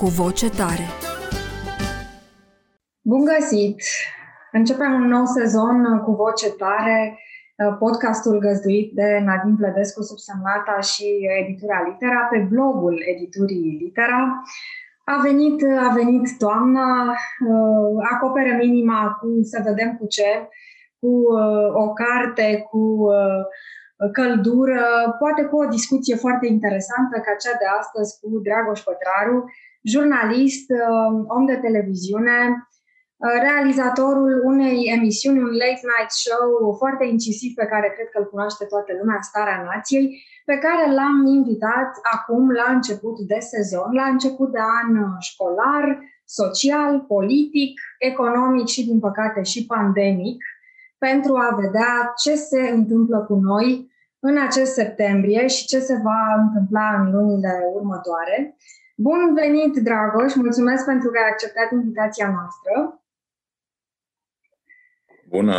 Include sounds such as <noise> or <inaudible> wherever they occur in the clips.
cu voce tare. Bun găsit! Începem un nou sezon cu voce tare, podcastul găzduit de Nadine Plădescu, subsemnata și editura Litera, pe blogul editurii Litera. A venit, a venit toamna, acoperă minima cu să vedem cu ce, cu o carte, cu căldură, poate cu o discuție foarte interesantă ca cea de astăzi cu Dragoș Pătraru, jurnalist, uh, om de televiziune, uh, realizatorul unei emisiuni, un late night show foarte incisiv pe care cred că îl cunoaște toată lumea, Starea Nației, pe care l-am invitat acum la început de sezon, la început de an școlar, social, politic, economic și, din păcate, și pandemic, pentru a vedea ce se întâmplă cu noi în acest septembrie și ce se va întâmpla în lunile următoare. Bun venit, Dragoș! Mulțumesc pentru că ai acceptat invitația noastră. Bună!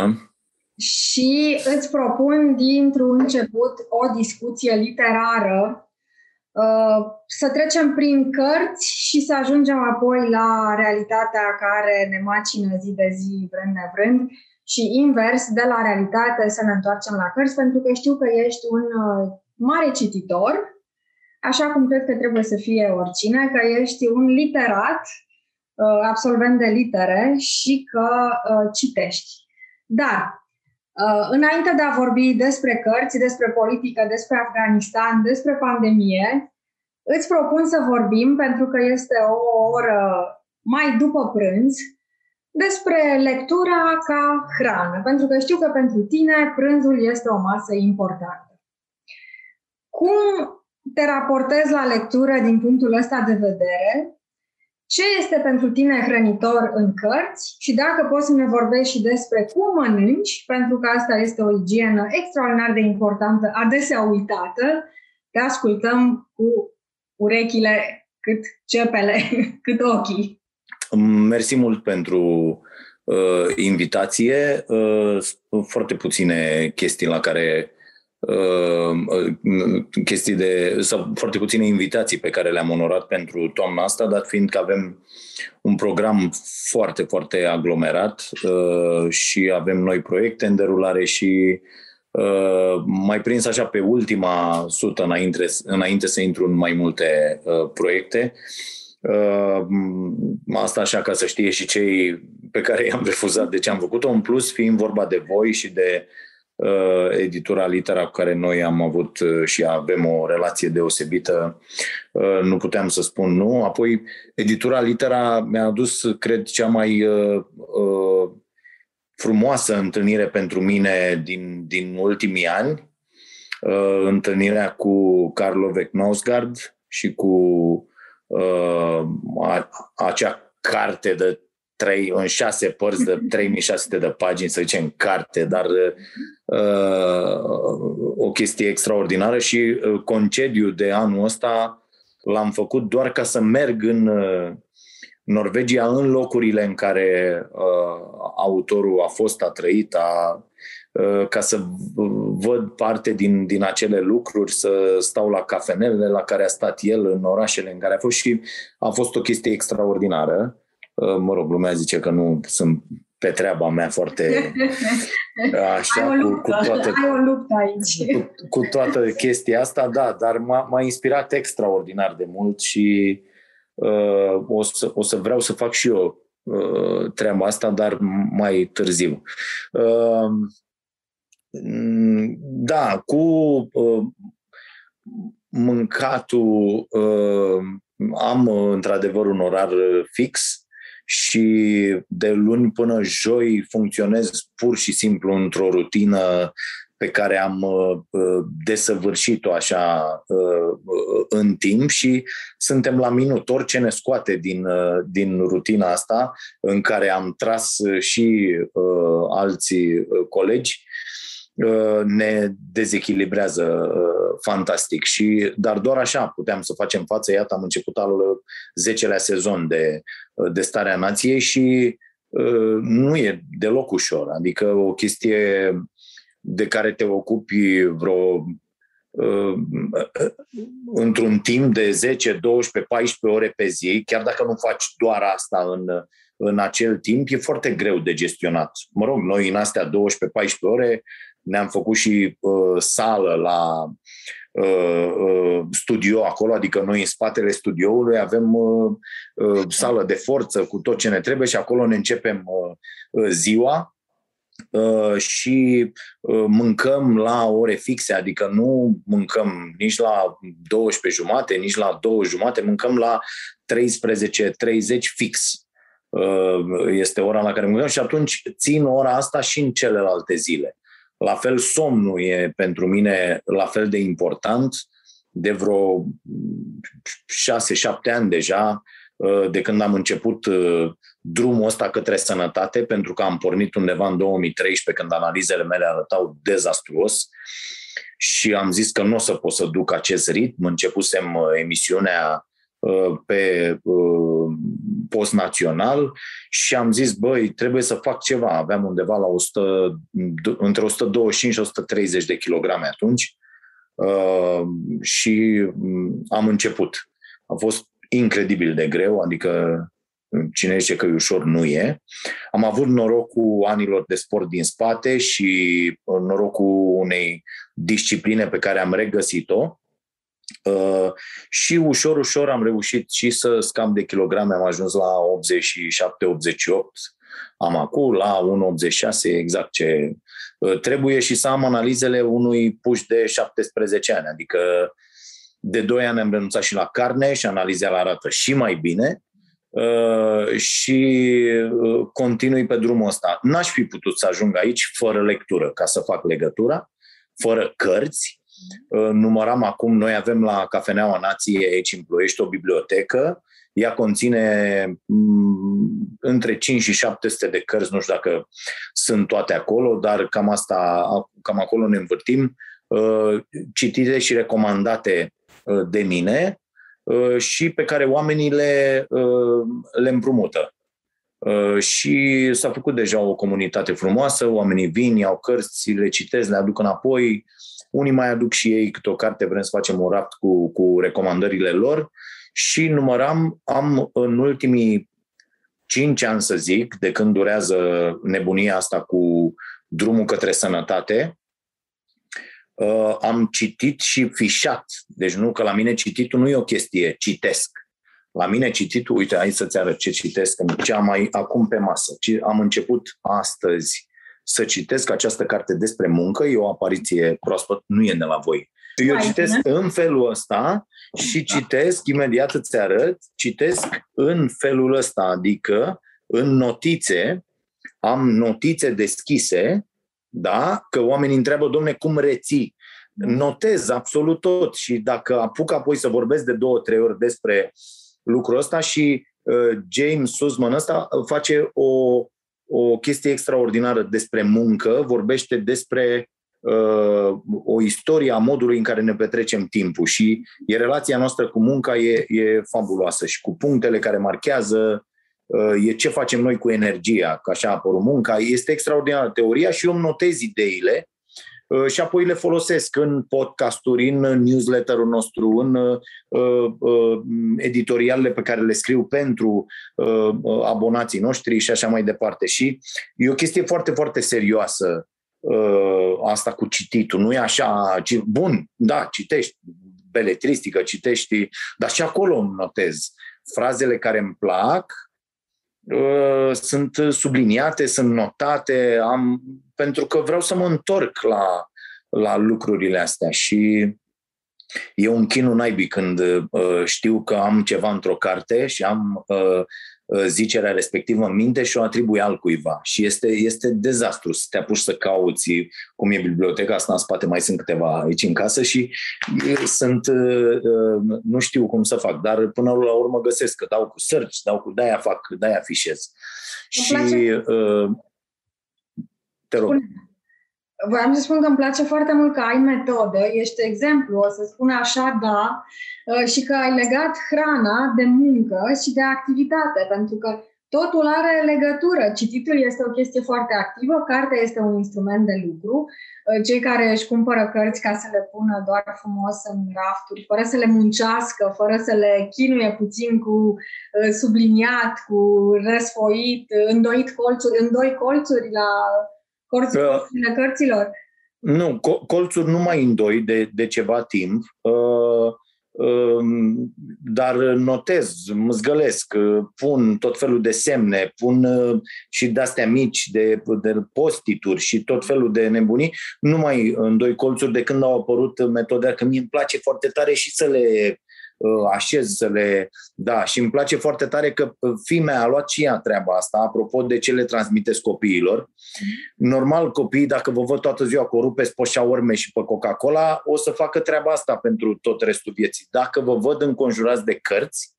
Și îți propun dintr-un început o discuție literară, uh, să trecem prin cărți și să ajungem apoi la realitatea care ne macină zi de zi, vrând nevrând, și invers, de la realitate să ne întoarcem la cărți, pentru că știu că ești un uh, mare cititor, așa cum cred că trebuie să fie oricine, că ești un literat, uh, absolvent de litere și că uh, citești. Dar, înainte de a vorbi despre cărți, despre politică, despre Afganistan, despre pandemie, îți propun să vorbim, pentru că este o oră mai după prânz, despre lectura ca hrană, pentru că știu că pentru tine prânzul este o masă importantă. Cum te raportezi la lectură din punctul ăsta de vedere? Ce este pentru tine hrănitor în cărți? Și dacă poți să ne vorbești și despre cum mănânci, pentru că asta este o igienă extraordinar de importantă, adesea uitată, te ascultăm cu urechile cât cepele, <laughs> cât ochii. Mersi mult pentru uh, invitație. Uh, foarte puține chestii la care uh, uh, chestii de, sau foarte puține invitații pe care le-am onorat pentru toamna asta, dat fiind că avem un program foarte, foarte aglomerat uh, și avem noi proiecte în derulare și uh, mai prins așa pe ultima sută înainte, înainte să intru în mai multe uh, proiecte. Uh, Uh, asta așa ca să știe și cei pe care i-am refuzat de ce am făcut-o. În plus, fiind vorba de voi și de uh, editura Litera cu care noi am avut uh, și avem o relație deosebită, uh, nu puteam să spun nu. Apoi, editura Litera mi-a adus, cred, cea mai uh, uh, frumoasă întâlnire pentru mine din, din ultimii ani. Uh, întâlnirea cu Carlo Vecnosgard și cu uh, acea carte de trei, în șase părți de 3600 de pagini, să zicem carte, dar uh, o chestie extraordinară și uh, concediu de anul ăsta l-am făcut doar ca să merg în uh, Norvegia în locurile în care uh, autorul a fost, a trăit, a Uh, ca să văd parte din, din acele lucruri, să stau la cafenele la care a stat el, în orașele în care a fost și a fost o chestie extraordinară. Uh, mă rog, lumea zice că nu sunt pe treaba mea foarte <laughs> așa, Ai o luptă, cu, cu, toată, Ai o luptă aici. Cu, cu toată chestia asta, da, dar m-a, m-a inspirat extraordinar de mult și uh, o, să, o să vreau să fac și eu uh, treaba asta, dar mai târziu. Uh, Mm, da, cu uh, mâncatul uh, am uh, într-adevăr un orar fix și de luni până joi funcționez pur și simplu într-o rutină pe care am desăvârșit-o așa în timp și suntem la minut. Orice ne scoate din, din rutina asta, în care am tras și alții colegi, ne dezechilibrează fantastic. Și, dar doar așa puteam să facem față. Iată, am început al 10-lea sezon de, de Starea Nației și uh, nu e deloc ușor. Adică o chestie de care te ocupi vreo uh, într-un timp de 10, 12, 14 ore pe zi, chiar dacă nu faci doar asta în, în acel timp, e foarte greu de gestionat. Mă rog, noi în astea 12-14 ore ne-am făcut și uh, sală la uh, uh, studio acolo, adică noi în spatele studioului avem uh, uh, sală de forță cu tot ce ne trebuie și acolo ne începem uh, uh ziua uh, și uh, mâncăm la ore fixe, adică nu mâncăm nici la 12 jumate, nici la 2 jumate, mâncăm la 13.30 fix. Este ora la care mâncăm și atunci țin ora asta și în celelalte zile. La fel, somnul e pentru mine la fel de important. De vreo 6-7 ani deja, uh, de când am început uh, drumul ăsta către sănătate, pentru că am pornit undeva în 2013, când analizele mele arătau dezastruos și am zis că nu o să pot să duc acest ritm. Începusem uh, emisiunea pe post național și am zis, băi, trebuie să fac ceva. Aveam undeva la 100, între 125 și 130 de kilograme atunci uh, și mm, am început. A fost incredibil de greu, adică cine zice că e ușor, nu e. Am avut norocul anilor de sport din spate și norocul unei discipline pe care am regăsit-o Uh, și ușor, ușor am reușit și să scam de kilograme, am ajuns la 87-88, am acum la 1,86 exact ce uh, trebuie și să am analizele unui puș de 17 ani, adică de 2 ani am renunțat și la carne și analizele arată și mai bine uh, și uh, continui pe drumul ăsta. N-aș fi putut să ajung aici fără lectură, ca să fac legătura, fără cărți, Uh, număram acum, noi avem la Cafeneaua Nației aici în Ploiești o bibliotecă, ea conține mm, între 5 și 700 de cărți, nu știu dacă sunt toate acolo, dar cam asta, cam acolo ne învârtim, uh, citite și recomandate uh, de mine și pe care oamenii le, le împrumută. Și s-a făcut deja o comunitate frumoasă, oamenii vin, iau cărți, le citesc, le aduc înapoi, unii mai aduc și ei câte o carte, vrem să facem un raft cu, cu recomandările lor și număram, am în ultimii cinci ani, să zic, de când durează nebunia asta cu drumul către sănătate, uh, am citit și fișat. Deci nu că la mine cititul nu e o chestie, citesc. La mine cititul, uite, aici să-ți arăt ce citesc, ce am mai acum pe masă. Am început astăzi să citesc această carte despre muncă, e o apariție proaspăt, nu e de la voi. Eu Hai, citesc bine. în felul ăsta și citesc, imediat îți arăt, citesc în felul ăsta, adică în notițe, am notițe deschise, da, că oamenii întreabă, domne, cum reții? Notez absolut tot și dacă apuc apoi să vorbesc de două, trei ori despre lucrul ăsta și uh, James Sussman ăsta face o o chestie extraordinară despre muncă, vorbește despre uh, o istorie a modului în care ne petrecem timpul și e relația noastră cu munca e, e fabuloasă și cu punctele care marchează, uh, e ce facem noi cu energia, că așa a apărut munca, este extraordinară teoria și eu îmi notez ideile Uh, și apoi le folosesc în podcasturi, în newsletterul nostru, în uh, uh, editorialele pe care le scriu pentru abonații noștri și așa mai departe. Și e o chestie foarte, foarte serioasă asta cu cititul. Nu e așa, ci, bun, da, citești beletristică, citești, dar și acolo îmi notez frazele care îmi plac, Uh, sunt subliniate, sunt notate, am, pentru că vreau să mă întorc la, la lucrurile astea și e un chinul naibii când uh, știu că am ceva într-o carte și am uh, uh, zicerea respectivă în minte și o atribui altcuiva. Și este, este dezastru să te apuci să cauți cum e biblioteca asta în spate, mai sunt câteva aici în casă și uh, sunt, nu știu cum să fac, dar până la urmă găsesc că dau cu search, dau cu de-aia fac, de-aia fișez. Și te rog. Spune. Voiam să spun că îmi place foarte mult că ai metodă, ești exemplu, o să spun așa, da, uh, și că ai legat hrana de muncă și de activitate, pentru că totul are legătură. Cititul este o chestie foarte activă, cartea este un instrument de lucru. Uh, cei care își cumpără cărți ca să le pună doar frumos în rafturi, fără să le muncească, fără să le chinuie puțin cu uh, subliniat, cu răsfoit, îndoit colțuri, îndoi colțuri la Colțurile cărților? Nu, colțuri nu mai îndoi de, de ceva timp, uh, uh, dar notez, măzgălesc, uh, pun tot felul de semne, pun uh, și de-astea mici, de, de postituri și tot felul de nebunii, nu mai îndoi colțuri de când au apărut metode, că mie îmi place foarte tare și să le Uh, așez să le... Da, și îmi place foarte tare că uh, fimea a luat și ea treaba asta, apropo de ce le transmiteți copiilor. Normal, copiii, dacă vă văd toată ziua că o rupeți pe șaurme și pe Coca-Cola, o să facă treaba asta pentru tot restul vieții. Dacă vă văd înconjurați de cărți,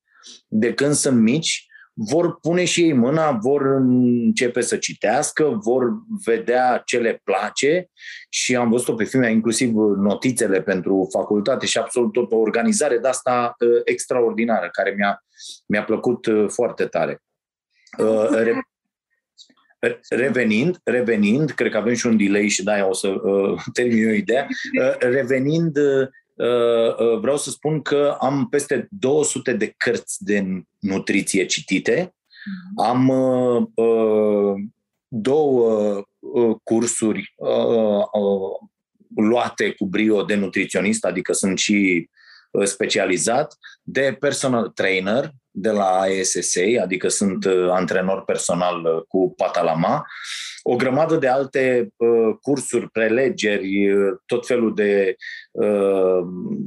de când sunt mici, vor pune și ei mâna, vor începe să citească, vor vedea ce le place și am văzut-o pe filme, inclusiv notițele pentru facultate și absolut tot o organizare de asta uh, extraordinară, care mi-a, mi-a plăcut uh, foarte tare. Uh, re- Revenind, revenind, cred că avem și un delay și de-aia o să uh, termin eu ideea, uh, revenind uh, Uh, uh, vreau să spun că am peste 200 de cărți de nutriție citite. Mhm. Am uh, două cursuri luate cu brio de nutriționist, adică sunt și specializat, de personal trainer de la ISSA, adică sunt antrenor personal cu Patalama. O grămadă de alte uh, cursuri, prelegeri, uh, tot felul de uh,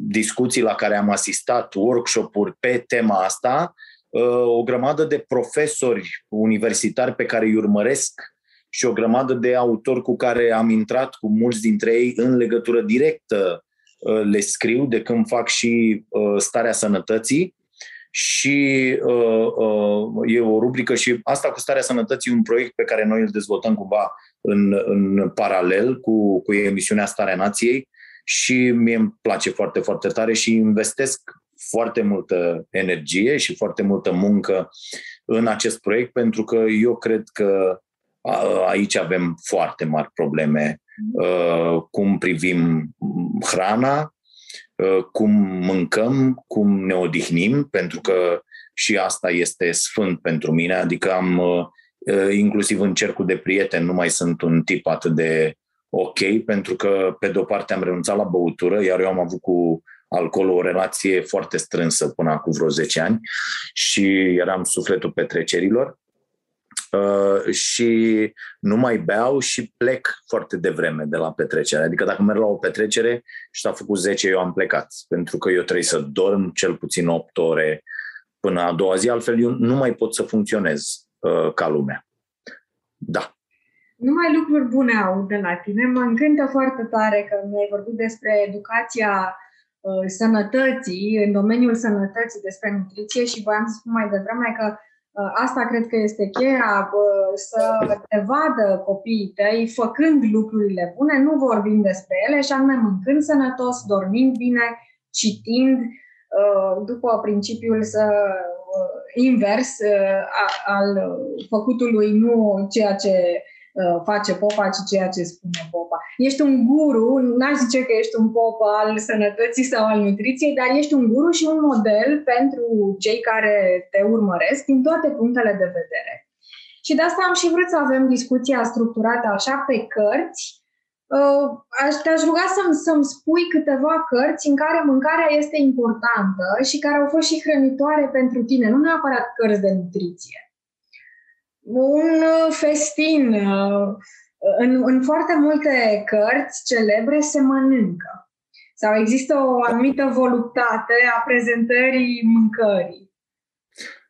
discuții la care am asistat, workshop-uri pe tema asta, uh, o grămadă de profesori universitari pe care îi urmăresc și o grămadă de autori cu care am intrat cu mulți dintre ei în legătură directă uh, le scriu de când fac și uh, starea sănătății și uh, uh, e o rubrică și asta cu starea sănătății un proiect pe care noi îl dezvoltăm cumva în, în paralel cu, cu emisiunea Starea Nației. Și mie îmi place foarte, foarte tare și investesc foarte multă energie și foarte multă muncă în acest proiect pentru că eu cred că aici avem foarte mari probleme. Uh, cum privim hrana, Uh, cum mâncăm, cum ne odihnim, pentru că și asta este sfânt pentru mine, adică am, uh, uh, inclusiv în cercul de prieteni, nu mai sunt un tip atât de ok, pentru că pe de-o parte am renunțat la băutură, iar eu am avut cu alcoolul o relație foarte strânsă până acum vreo 10 ani și eram sufletul petrecerilor Uh, și nu mai beau și plec foarte devreme de la petrecere. Adică dacă merg la o petrecere și s-a făcut 10, eu am plecat. Pentru că eu trebuie să dorm cel puțin 8 ore până a doua zi, altfel eu nu mai pot să funcționez uh, ca lumea. Da. Numai lucruri bune au de la tine. Mă încântă foarte tare că mi-ai vorbit despre educația uh, sănătății, în domeniul sănătății, despre nutriție și voiam să spun mai devreme că Uh, asta cred că este cheia, să te vadă copiii tăi făcând lucrurile bune, nu vorbim despre ele, și anume mâncând sănătos, dormind bine, citind, uh, după principiul să uh, invers al făcutului, nu ceea ce Uh, face popa, ci ceea ce spune popa. Ești un guru, n-aș zice că ești un pop al sănătății sau al nutriției, dar ești un guru și un model pentru cei care te urmăresc din toate punctele de vedere. Și de asta am și vrut să avem discuția structurată așa pe cărți. Uh, aș, te-aș ruga să-mi, să-mi spui câteva cărți în care mâncarea este importantă și care au fost și hrănitoare pentru tine, nu neapărat cărți de nutriție un uh, festin. Uh, în, în foarte multe cărți celebre se mănâncă. Sau există o anumită voluptate a prezentării mâncării.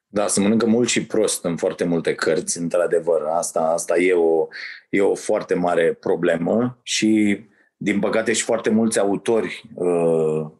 Da, se mănâncă mult și prost în foarte multe cărți, într-adevăr. Asta, asta e, o, e o foarte mare problemă și, din păcate, și foarte mulți autori uh,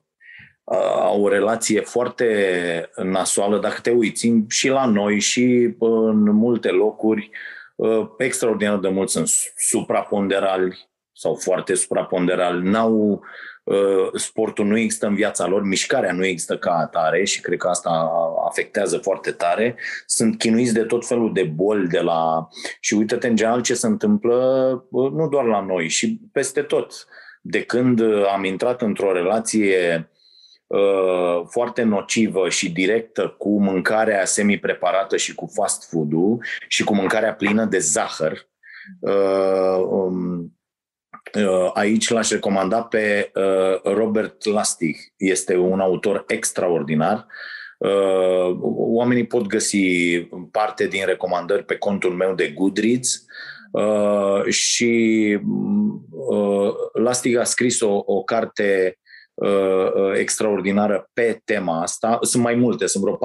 au o relație foarte nasoală, dacă te uiți și la noi și în multe locuri, uh, extraordinar de mulți sunt supraponderali sau foarte supraponderali, n-au Uh, sportul nu există în viața lor, mișcarea nu există ca atare și cred că asta afectează foarte tare. Sunt chinuiți de tot felul de boli de la... Și uite-te în general ce se întâmplă uh, nu doar la noi, și peste tot. De când am intrat într-o relație uh, foarte nocivă și directă cu mâncarea semi-preparată și cu fast food-ul și cu mâncarea plină de zahăr, um, Uh, aici l-aș recomanda pe uh, Robert Lastig. Este un autor extraordinar. Uh, oamenii pot găsi parte din recomandări pe contul meu de Goodreads și Lastig a scris o, o carte extraordinară pe tema asta. Sunt mai multe, sunt vreo 4-5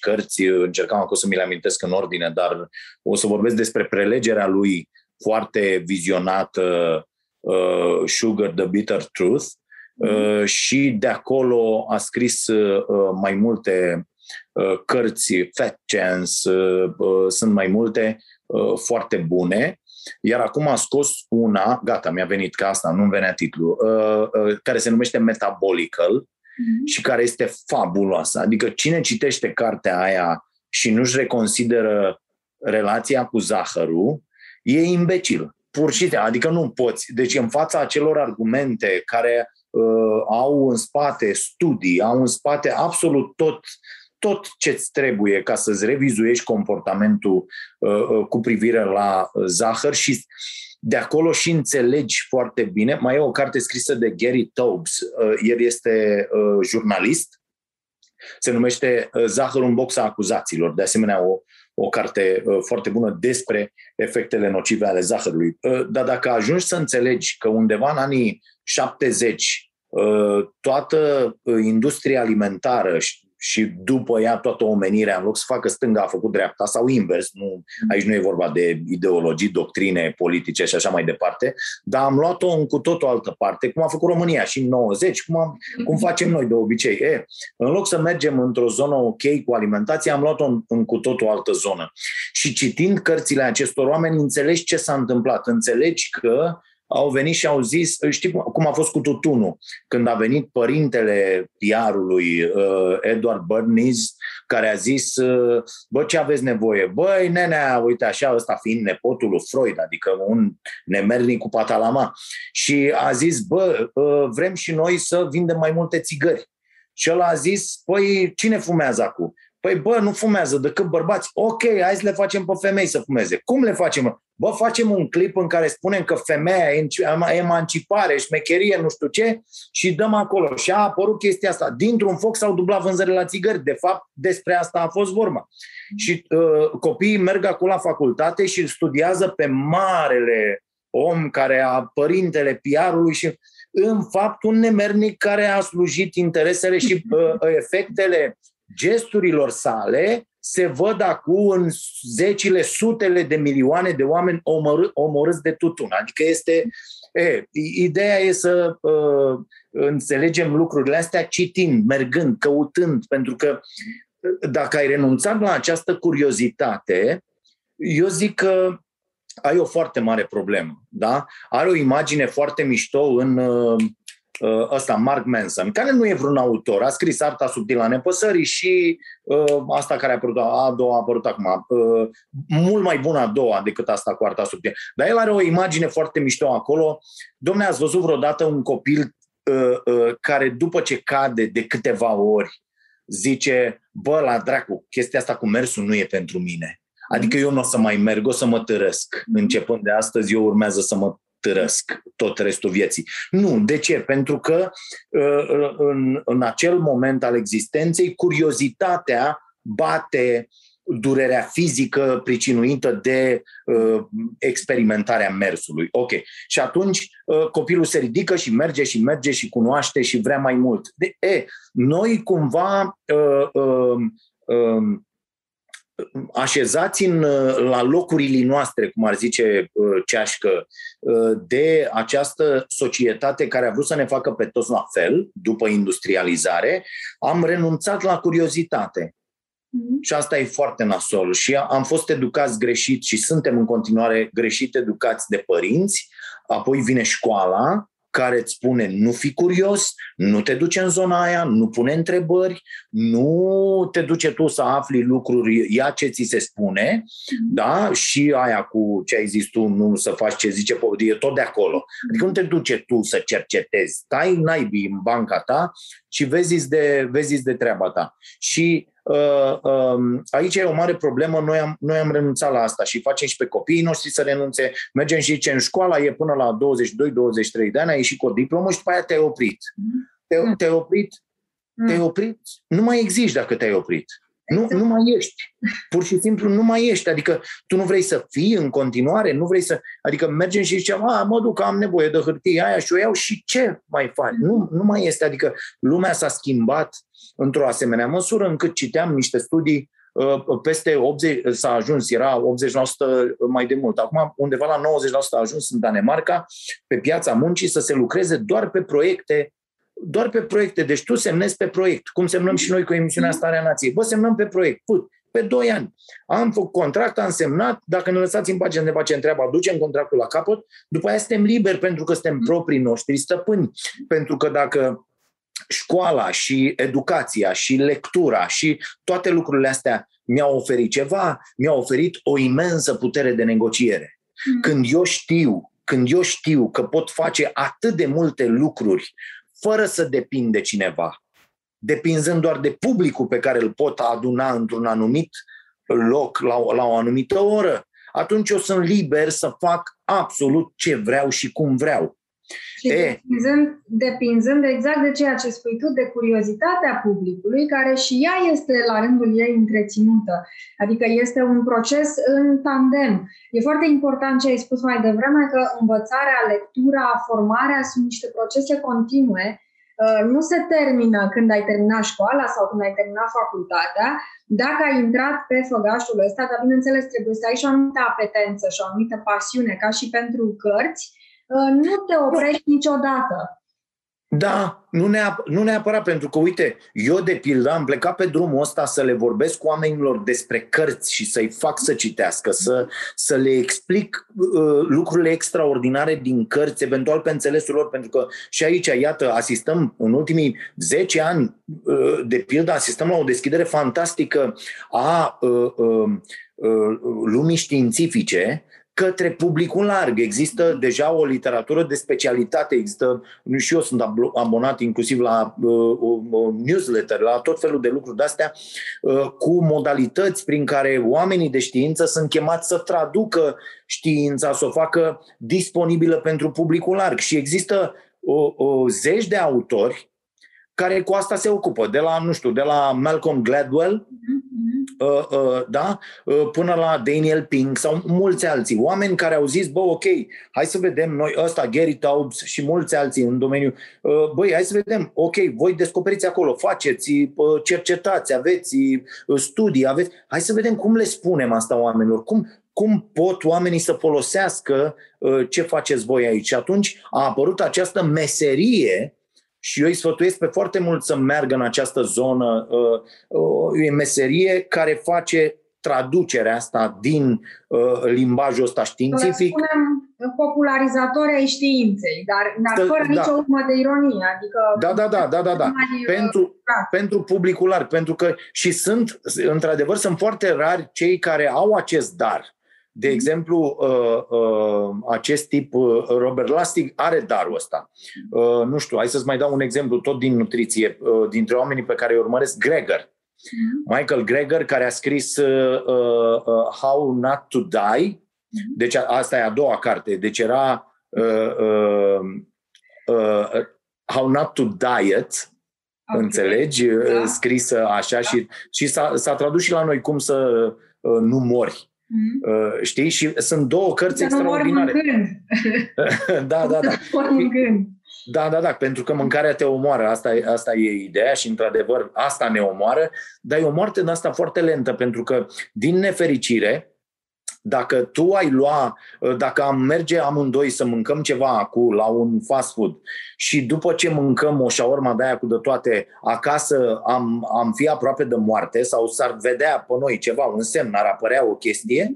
cărți, încercam acum să mi le amintesc în ordine, dar o să vorbesc despre prelegerea lui foarte vizionată uh, Sugar, The Bitter Truth, uh, și de acolo a scris uh, mai multe uh, cărți, Fat Chance, uh, uh, sunt mai multe uh, foarte bune. Iar acum a scos una, gata, mi-a venit ca asta, nu-mi venea titlul, uh, uh, care se numește Metabolical mm-hmm. și care este fabuloasă. Adică cine citește cartea aia și nu-și reconsideră relația cu zahărul, e imbecil pur și simplu, adică nu poți. Deci în fața acelor argumente care uh, au în spate studii, au în spate absolut tot tot ce-ți trebuie ca să-ți revizuiești comportamentul uh, uh, cu privire la zahăr și de acolo și înțelegi foarte bine. Mai e o carte scrisă de Gary Taubes, uh, el este uh, jurnalist, se numește uh, Zahărul în boxa acuzaților, de asemenea o, o carte uh, foarte bună despre efectele nocive ale zahărului. Uh, dar dacă ajungi să înțelegi că undeva în anii 70 uh, toată industria alimentară și după ea toată omenirea, în loc să facă stânga, a făcut dreapta sau invers. Nu, aici nu e vorba de ideologii, doctrine politice și așa mai departe, dar am luat-o în cu tot o altă parte, cum a făcut România și în 90, cum, am, cum facem noi de obicei. E, în loc să mergem într-o zonă ok cu alimentație, am luat-o în, în cu tot o altă zonă. Și citind cărțile acestor oameni, înțelegi ce s-a întâmplat. Înțelegi că au venit și au zis, știi cum a fost cu tutunul, când a venit părintele diarului uh, Edward Bernays, care a zis, uh, bă, ce aveți nevoie? Băi, nenea, uite așa, ăsta fiind nepotul lui Freud, adică un nemernic cu patalama. Și a zis, bă, uh, vrem și noi să vindem mai multe țigări. Și el a zis, păi, cine fumează acum? Păi bă, nu fumează decât bărbați. Ok, hai să le facem pe femei să fumeze. Cum le facem? Bă, facem un clip în care spunem că femeia e emancipare, șmecherie, nu știu ce, și dăm acolo. Și a apărut chestia asta. Dintr-un foc s-au dublat vânzările la țigări. De fapt, despre asta a fost vorba. Și uh, copiii merg acolo la facultate și studiază pe marele om care a părintele PR-ului și în fapt un nemernic care a slujit interesele și uh, <laughs> efectele gesturilor sale se văd acum în zecile, sutele de milioane de oameni omorâ- omorâți de tutun. Adică este... E, ideea e să uh, înțelegem lucrurile astea citind, mergând, căutând, pentru că dacă ai renunțat la această curiozitate, eu zic că ai o foarte mare problemă. Da? Are o imagine foarte mișto în uh, uh, ăsta, Mark Manson, care nu e vreun autor, a scris Arta subtilă a nepăsării și uh, asta care a apărut, a doua a apărut acum, uh, mult mai bună a doua decât asta cu Arta subtilă. Dar el are o imagine foarte mișto acolo. Domne, ați văzut vreodată un copil uh, uh, care după ce cade de câteva ori zice, bă, la dracu, chestia asta cu mersul nu e pentru mine. Adică eu nu o să mai merg, o să mă târăsc. Începând de astăzi, eu urmează să mă târăsc tot restul vieții. Nu. De ce? Pentru că uh, în, în acel moment al existenței, curiozitatea bate durerea fizică pricinuită de uh, experimentarea mersului. Ok. Și atunci uh, copilul se ridică și merge și merge și cunoaște și vrea mai mult. De, e, noi cumva uh, uh, uh, așezați în, la locurile noastre, cum ar zice Ceașcă, de această societate care a vrut să ne facă pe toți la fel, după industrializare, am renunțat la curiozitate. Mm-hmm. Și asta e foarte nasol. Și am fost educați greșit și suntem în continuare greșit educați de părinți. Apoi vine școala, care îți spune nu fi curios, nu te duce în zona aia, nu pune întrebări, nu te duce tu să afli lucruri, ia ce ți se spune, da? Și aia cu ce ai zis tu, nu să faci ce zice e tot de acolo. Adică nu te duce tu să cercetezi, stai naibii în banca ta și vezi de, vezi de treaba ta. Și Uh, um, aici e o mare problemă, noi am, noi am renunțat la asta și facem și pe copiii noștri să renunțe, mergem și ce în școala e până la 22-23 de ani, ai ieșit cu o diplomă și după aia te-ai oprit. Te, mm. te-ai oprit? Te-ai mm. oprit? Nu mai existi dacă te-ai oprit. Nu, nu mai ești. Pur și simplu nu mai ești. Adică tu nu vrei să fii în continuare, nu vrei să... Adică mergem și zicem, a, mă duc, am nevoie de hârtie aia și o iau și ce mai faci? Nu, nu mai este. Adică lumea s-a schimbat într-o asemenea măsură încât citeam niște studii uh, peste 80, s-a ajuns, era 80% mai de mult. Acum undeva la 90% a ajuns în Danemarca pe piața muncii să se lucreze doar pe proiecte doar pe proiecte. Deci tu semnezi pe proiect, cum semnăm și noi cu emisiunea mhm. Starea Nației. Bă, semnăm pe proiect. Put, pe 2 ani. Am făcut contract, am semnat, dacă ne lăsați în pace, ne facem treaba, ducem contractul la capăt, după aia suntem liberi pentru că suntem mhm. proprii noștri stăpâni. Pentru că dacă școala și educația și lectura și toate lucrurile astea mi-au oferit ceva, mi-au oferit o imensă putere de negociere. Mm. Când eu știu, când eu știu că pot face atât de multe lucruri fără să depind de cineva, depinzând doar de publicul pe care îl pot aduna într-un anumit loc, la o, la o anumită oră, atunci eu sunt liber să fac absolut ce vreau și cum vreau. Și e. Depinzând, depinzând exact de ceea ce spui tu, de curiozitatea publicului, care și ea este la rândul ei întreținută. Adică este un proces în tandem. E foarte important ce ai spus mai devreme, că învățarea, lectura, formarea sunt niște procese continue uh, nu se termină când ai terminat școala sau când ai terminat facultatea. Dacă ai intrat pe făgașul ăsta, dar bineînțeles trebuie să ai și o anumită apetență și o anumită pasiune, ca și pentru cărți, Uh, nu te oprești niciodată. Da, nu, neap- nu neapărat, pentru că, uite, eu de pildă am plecat pe drumul ăsta să le vorbesc cu oamenilor despre cărți și să-i fac să citească, să, să le explic uh, lucrurile extraordinare din cărți, eventual pe înțelesul lor, pentru că și aici, iată, asistăm în ultimii 10 ani, uh, de pildă, asistăm la o deschidere fantastică a uh, uh, uh, lumii științifice, către publicul larg. Există deja o literatură de specialitate, există, nu și eu sunt abonat inclusiv la uh, uh, newsletter, la tot felul de lucruri de-astea, uh, cu modalități prin care oamenii de știință sunt chemați să traducă știința, să o facă disponibilă pentru publicul larg. Și există o, o zeci de autori care cu asta se ocupă, de la, nu știu, de la Malcolm Gladwell, uh, uh, da, uh, până la Daniel Pink sau mulți alții, oameni care au zis, bă, ok, hai să vedem noi, ăsta, Gary Taubes și mulți alții în domeniu, uh, băi, hai să vedem, ok, voi descoperiți acolo, faceți, uh, cercetați, aveți uh, studii, aveți, hai să vedem cum le spunem asta oamenilor, cum, cum pot oamenii să folosească uh, ce faceți voi aici. Și atunci a apărut această meserie și eu îi sfătuiesc pe foarte mult să meargă în această zonă. Uh, uh, e meserie care face traducerea asta din uh, limbajul ăsta științific. spunem popularizatori ai științei, dar, dar fără da. nicio urmă de ironie. Adică da, da, da, da, da, da. Pentru, da. pentru publicul larg, pentru că și sunt, într-adevăr, sunt foarte rari cei care au acest dar de exemplu, uh, uh, acest tip, uh, Robert Lastig, are darul ăsta. Nu știu, hai să-ți mai dau un exemplu tot din nutriție, dintre oamenii pe care îi urmăresc, Greger. Mhm. Michael Greger, care a scris How Not to Die, mhm. deci asta e a doua carte, deci era How Not to Diet, okay. înțelegi, da. scrisă așa și, și s-a, s-a tradus și la noi cum să nu mori. Mm-hmm. Uh, știi? Și sunt două cărți să extraordinare. Nu <laughs> da, da, da. Să Da, da, da, pentru că mâncarea te omoară, asta, asta e ideea și într-adevăr asta ne omoară, dar e o moarte de asta foarte lentă, pentru că din nefericire, dacă tu ai lua, dacă am merge amândoi să mâncăm ceva acum la un fast food și după ce mâncăm o șaorma de aia cu de toate acasă am, am fi aproape de moarte sau s-ar vedea pe noi ceva, un semn, ar apărea o chestie,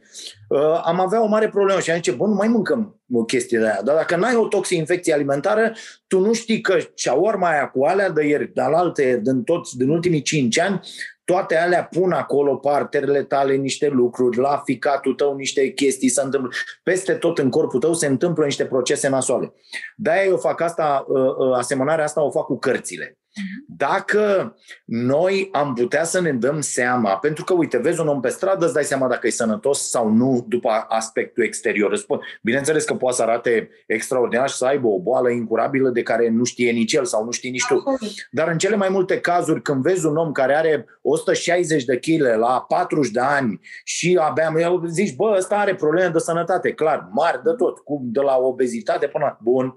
uh, am avea o mare problemă și am zice, bă, nu mai mâncăm o chestie de aia. Dar dacă n-ai o toxinfecție alimentară, tu nu știi că șaorma aia cu alea de ieri, de alte, din, toți, din ultimii cinci ani, toate alea pun acolo parterele tale niște lucruri, la ficatul tău niște chestii, se întâmplă. Peste tot în corpul tău se întâmplă niște procese nasoale. De-aia eu fac asta, uh, uh, asemănarea asta o fac cu cărțile. Dacă noi am putea să ne dăm seama, pentru că, uite, vezi un om pe stradă, îți dai seama dacă e sănătos sau nu după aspectul exterior. Bineînțeles că poate să arate extraordinar și să aibă o boală incurabilă de care nu știe nici el sau nu știe nici tu. Dar în cele mai multe cazuri, când vezi un om care are 160 de kg la 40 de ani și abia zici, bă, ăsta are probleme de sănătate, clar, mari de tot, de la obezitate până la bun.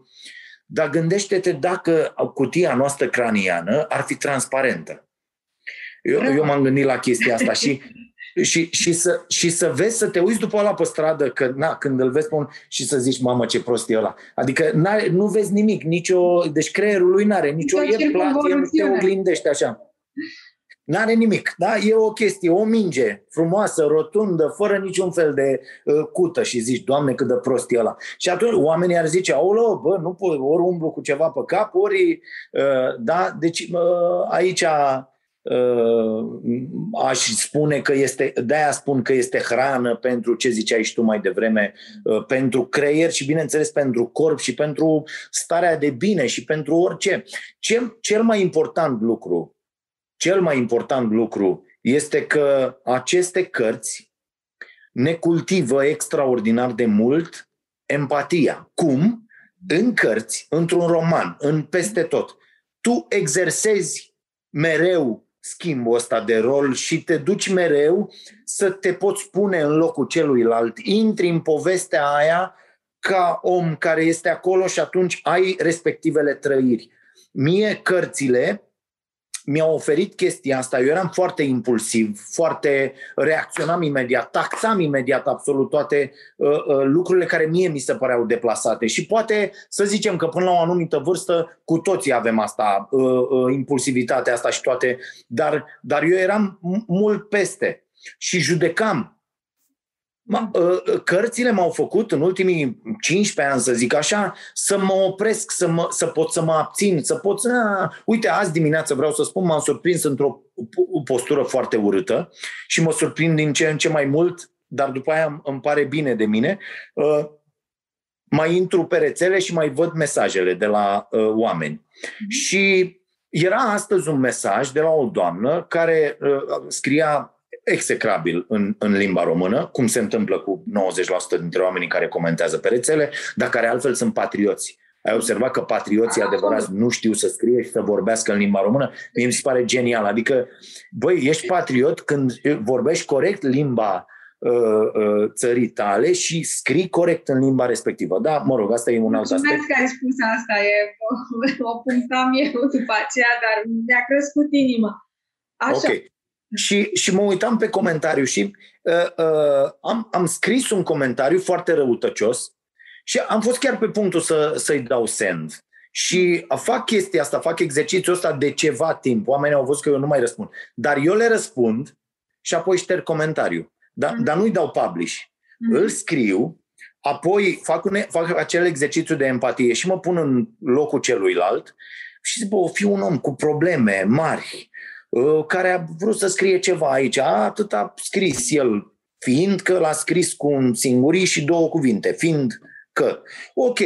Dar gândește-te dacă cutia noastră craniană ar fi transparentă. Eu, eu m-am gândit la chestia asta și, <laughs> și, și, să, și să vezi, să te uiți după ăla pe stradă, că na, când îl vezi pe un, și să zici, mamă, ce prost e ăla. Adică nu vezi nimic, nicio, deci creierul lui nu are nicio, e plat, el te oglindește așa. N-are nimic, da? E o chestie, o minge frumoasă, rotundă, fără niciun fel de uh, cută și zici, Doamne, cât de prost e ăla. Și atunci oamenii ar zice, aolo, bă, nu pot, ori umblu cu ceva pe cap, ori, uh, da? Deci uh, aici uh, aș spune că este, de-aia spun că este hrană pentru ce ziceai și tu mai devreme, uh, pentru creier și bineînțeles pentru corp și pentru starea de bine și pentru orice. Cel, cel mai important lucru cel mai important lucru este că aceste cărți ne cultivă extraordinar de mult empatia. Cum? În cărți, într-un roman, în peste tot. Tu exersezi mereu schimbul ăsta de rol și te duci mereu să te poți pune în locul celuilalt. Intri în povestea aia ca om care este acolo și atunci ai respectivele trăiri. Mie cărțile mi-a oferit chestia asta. Eu eram foarte impulsiv, foarte reacționam imediat, taxam imediat absolut toate uh, uh, lucrurile care mie mi se păreau deplasate. Și poate să zicem că până la o anumită vârstă cu toții avem asta, uh, uh, impulsivitatea asta și toate, dar, dar eu eram mult peste și judecam Ma, ă, ă, cărțile m-au făcut în ultimii 15 ani, să zic așa, să mă opresc, să, mă, să pot să mă abțin, să pot să... Uite, azi dimineață vreau să spun, m-am surprins într-o postură foarte urâtă și mă surprind din ce în ce mai mult, dar după aia îmi pare bine de mine. Uh, mai intru pe rețele și mai văd mesajele de la uh, oameni. Mm-hmm. Și era astăzi un mesaj de la o doamnă care uh, scria execrabil în, în limba română, cum se întâmplă cu 90% dintre oamenii care comentează pe rețele, dar care altfel sunt patrioți. Ai observat că patrioții adevărați nu știu să scrie și să vorbească în limba română? Mie mi se pare genial. Adică, băi, ești patriot când vorbești corect limba uh, uh, țării tale și scrii corect în limba respectivă. Da, mă rog, asta e un alt aspect. Mulțumesc că ai spus asta, e, o, o punctam eu după aceea, dar mi-a crescut inima. Așa. Okay. Și, și mă uitam pe comentariu și uh, uh, am, am scris un comentariu foarte răutăcios și am fost chiar pe punctul să, să-i dau send. Și fac chestia asta, fac exercițiul ăsta de ceva timp. Oamenii au văzut că eu nu mai răspund. Dar eu le răspund și apoi șterg comentariu. Dar, mm-hmm. dar nu-i dau publish. Mm-hmm. Îl scriu, apoi fac, un, fac acel exercițiu de empatie și mă pun în locul celuilalt și zic, bă, o fi un om cu probleme mari, Uh, care a vrut să scrie ceva aici. Atât a scris el, fiind că l-a scris cu un singurii și două cuvinte, fiind că. Ok.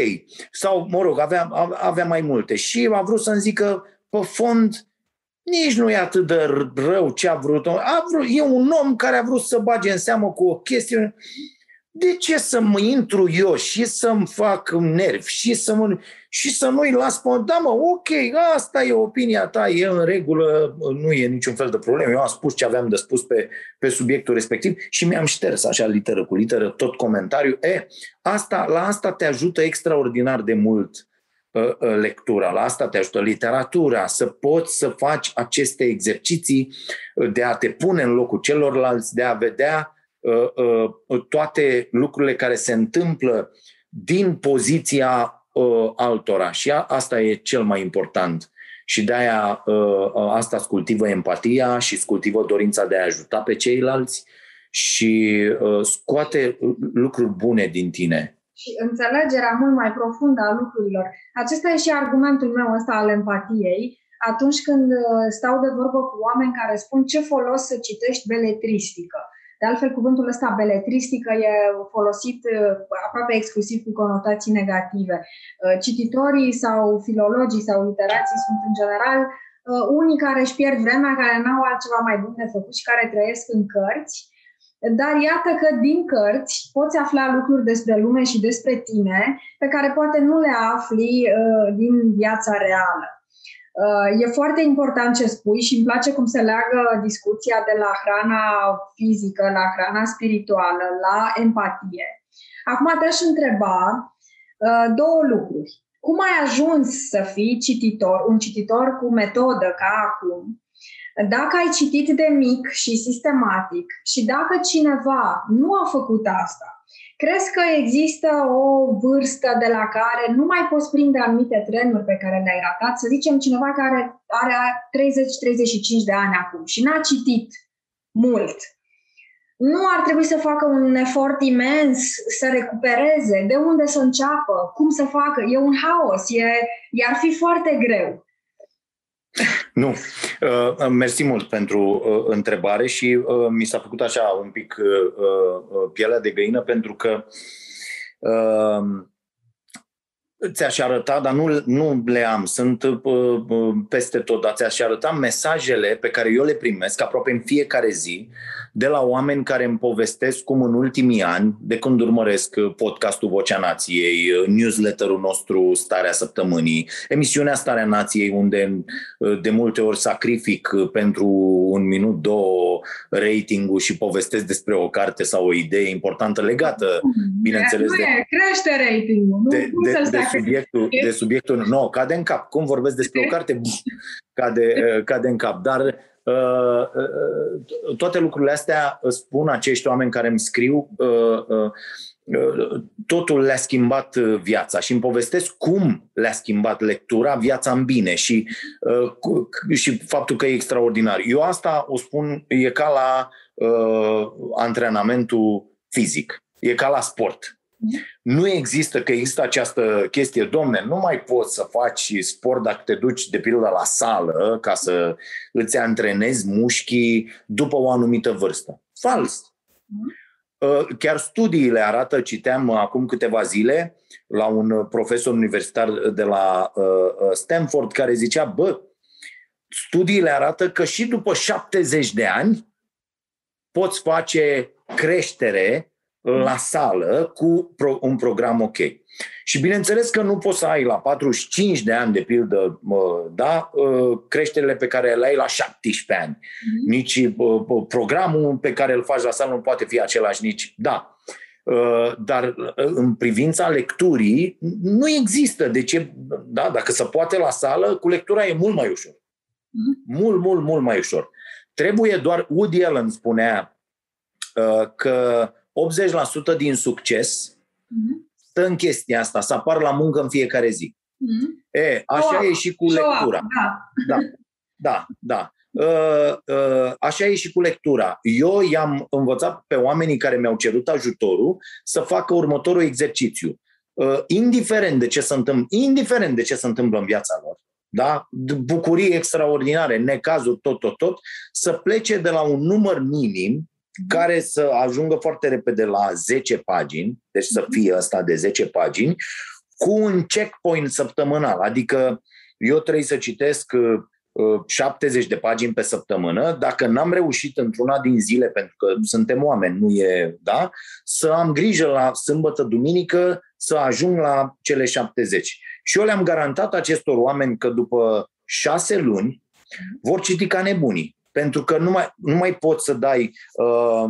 Sau, mă rog, avea, avea mai multe. Și a vrut să-mi zică, pe fond, nici nu e atât de rău ce a vrut. A vrut. E un om care a vrut să bage în seamă cu o chestie de ce să mă intru eu și să-mi fac nervi și să, mă, și să nu-i las pe... Da, mă, ok, asta e opinia ta, e în regulă, nu e niciun fel de problemă. Eu am spus ce aveam de spus pe, pe subiectul respectiv și mi-am șters așa literă cu literă tot comentariul. E, asta, la asta te ajută extraordinar de mult uh, lectura, la asta te ajută literatura, să poți să faci aceste exerciții de a te pune în locul celorlalți, de a vedea toate lucrurile care se întâmplă din poziția altora. Și asta e cel mai important. Și de-aia asta îți cultivă empatia și îți cultivă dorința de a ajuta pe ceilalți și uh, scoate lucruri bune din tine. Și înțelegerea mult mai profundă a lucrurilor. Acesta e și argumentul meu ăsta al empatiei. Atunci când uh, stau de vorbă cu oameni care spun ce folos să citești beletristică. De altfel, cuvântul ăsta beletristică e folosit uh, aproape exclusiv cu conotații negative. Cititorii sau filologii sau literații sunt în general unii care își pierd vremea, care n-au altceva mai bun de făcut și care trăiesc în cărți dar iată că din cărți poți afla lucruri despre lume și despre tine pe care poate nu le afli uh, din viața reală. Uh, e foarte important ce spui și îmi place cum se leagă discuția de la hrana fizică, la hrana spirituală, la empatie. Acum te-aș întreba uh, două lucruri. Cum ai ajuns să fii cititor, un cititor cu metodă ca acum? Dacă ai citit de mic și sistematic și dacă cineva nu a făcut asta, crezi că există o vârstă de la care nu mai poți prinde anumite trenuri pe care le-ai ratat? Să zicem cineva care are 30-35 de ani acum și n-a citit mult. Nu ar trebui să facă un efort imens să recupereze de unde să înceapă, cum să facă. E un haos, e, i-ar fi foarte greu. Nu. Uh, mersi mult pentru uh, întrebare și uh, mi s-a făcut așa un pic pielea de găină pentru că ți-aș arăta, dar nu, nu le am, sunt peste tot, dar ți-aș arăta mesajele pe care eu le primesc aproape în fiecare zi de la oameni care îmi povestesc cum în ultimii ani, de când urmăresc podcastul Vocea Nației, newsletterul nostru Starea Săptămânii, emisiunea Starea Nației, unde de multe ori sacrific pentru un minut, două ratingul și povestesc despre o carte sau o idee importantă legată, bineînțeles, de, crește ratingul, nu? De, de, de, subiectul, de subiectul, nu, no, cade în cap. Cum vorbesc despre o carte, <laughs> cade, cade în cap. Dar Uh, uh, toate lucrurile astea spun acești oameni care îmi scriu uh, totul le-a schimbat viața și îmi povestesc cum le-a schimbat lectura viața în bine și, și faptul că e extraordinar. Eu asta o spun, e ca la uh, antrenamentul fizic, e ca la sport. Nu există că există această chestie, domne, nu mai poți să faci sport dacă te duci de pildă la sală ca să îți antrenezi mușchii după o anumită vârstă. Fals. Uh, chiar studiile arată, citeam acum câteva zile la un profesor universitar de la uh, uh, Stanford care zicea, bă, studiile arată că și după 70 de ani poți face creștere la sală cu un program ok. Și bineînțeles că nu poți să ai la 45 de ani, de pildă, da, ă, creșterile pe care le ai la 17 ani. Mm-hmm. Nici programul pe care îl faci la sală nu poate fi același nici, da. Ă, dar în privința lecturii nu există. De ce? Da, dacă se poate la sală, cu lectura e mult mai ușor. Mm-hmm. Mult, mult, mult mai ușor. Trebuie doar, Woody Allen spunea uh, că 80% din succes mm-hmm. stă în chestia asta, să apar la muncă în fiecare zi. Mm-hmm. E, așa oh, e și cu lectura. Da, da, da. da. Uh, uh, așa e și cu lectura. Eu i-am învățat pe oamenii care mi-au cerut ajutorul să facă următorul exercițiu. Uh, indiferent de ce se întâmplă, indiferent de ce se întâmplă în viața lor, da? bucurii extraordinare, necazuri, tot, tot, tot, să plece de la un număr minim care să ajungă foarte repede la 10 pagini, deci să mhm. fie ăsta de 10 pagini, cu un checkpoint săptămânal. Adică eu trebuie să citesc 70 uh, de pagini pe săptămână, dacă n-am reușit într-una din zile, pentru că suntem oameni, nu e, da, să am grijă la sâmbătă, duminică, să ajung la cele 70. Și eu le-am garantat acestor oameni că după șase luni vor citi ca nebunii pentru că nu mai, nu mai poți să dai... Uh,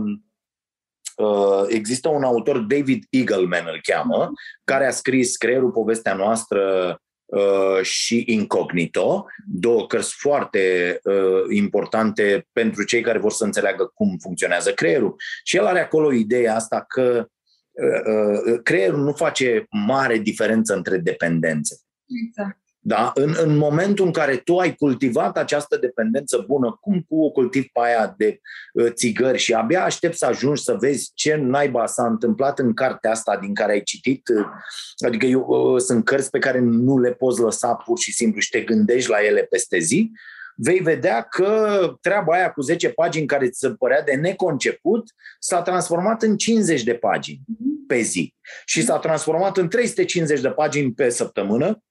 uh, există un autor, David Eagleman îl cheamă, care a scris Creierul, povestea noastră, uh, și Incognito, două cărți foarte uh, importante pentru cei care vor să înțeleagă cum funcționează creierul. Și el are acolo ideea asta că uh, uh, creierul nu face mare diferență între dependențe. Exact. Da? În, în momentul în care tu ai cultivat această dependență bună, cum cu o cultivi pe aia de uh, țigări și abia aștept să ajungi să vezi ce naiba s-a întâmplat în cartea asta din care ai citit, uh, adică eu, uh, sunt cărți pe care nu le poți lăsa pur și simplu și te gândești la ele peste zi, vei vedea că treaba aia cu 10 pagini care ți se părea de neconceput s-a transformat în 50 de pagini pe zi și s-a transformat în 350 de pagini pe săptămână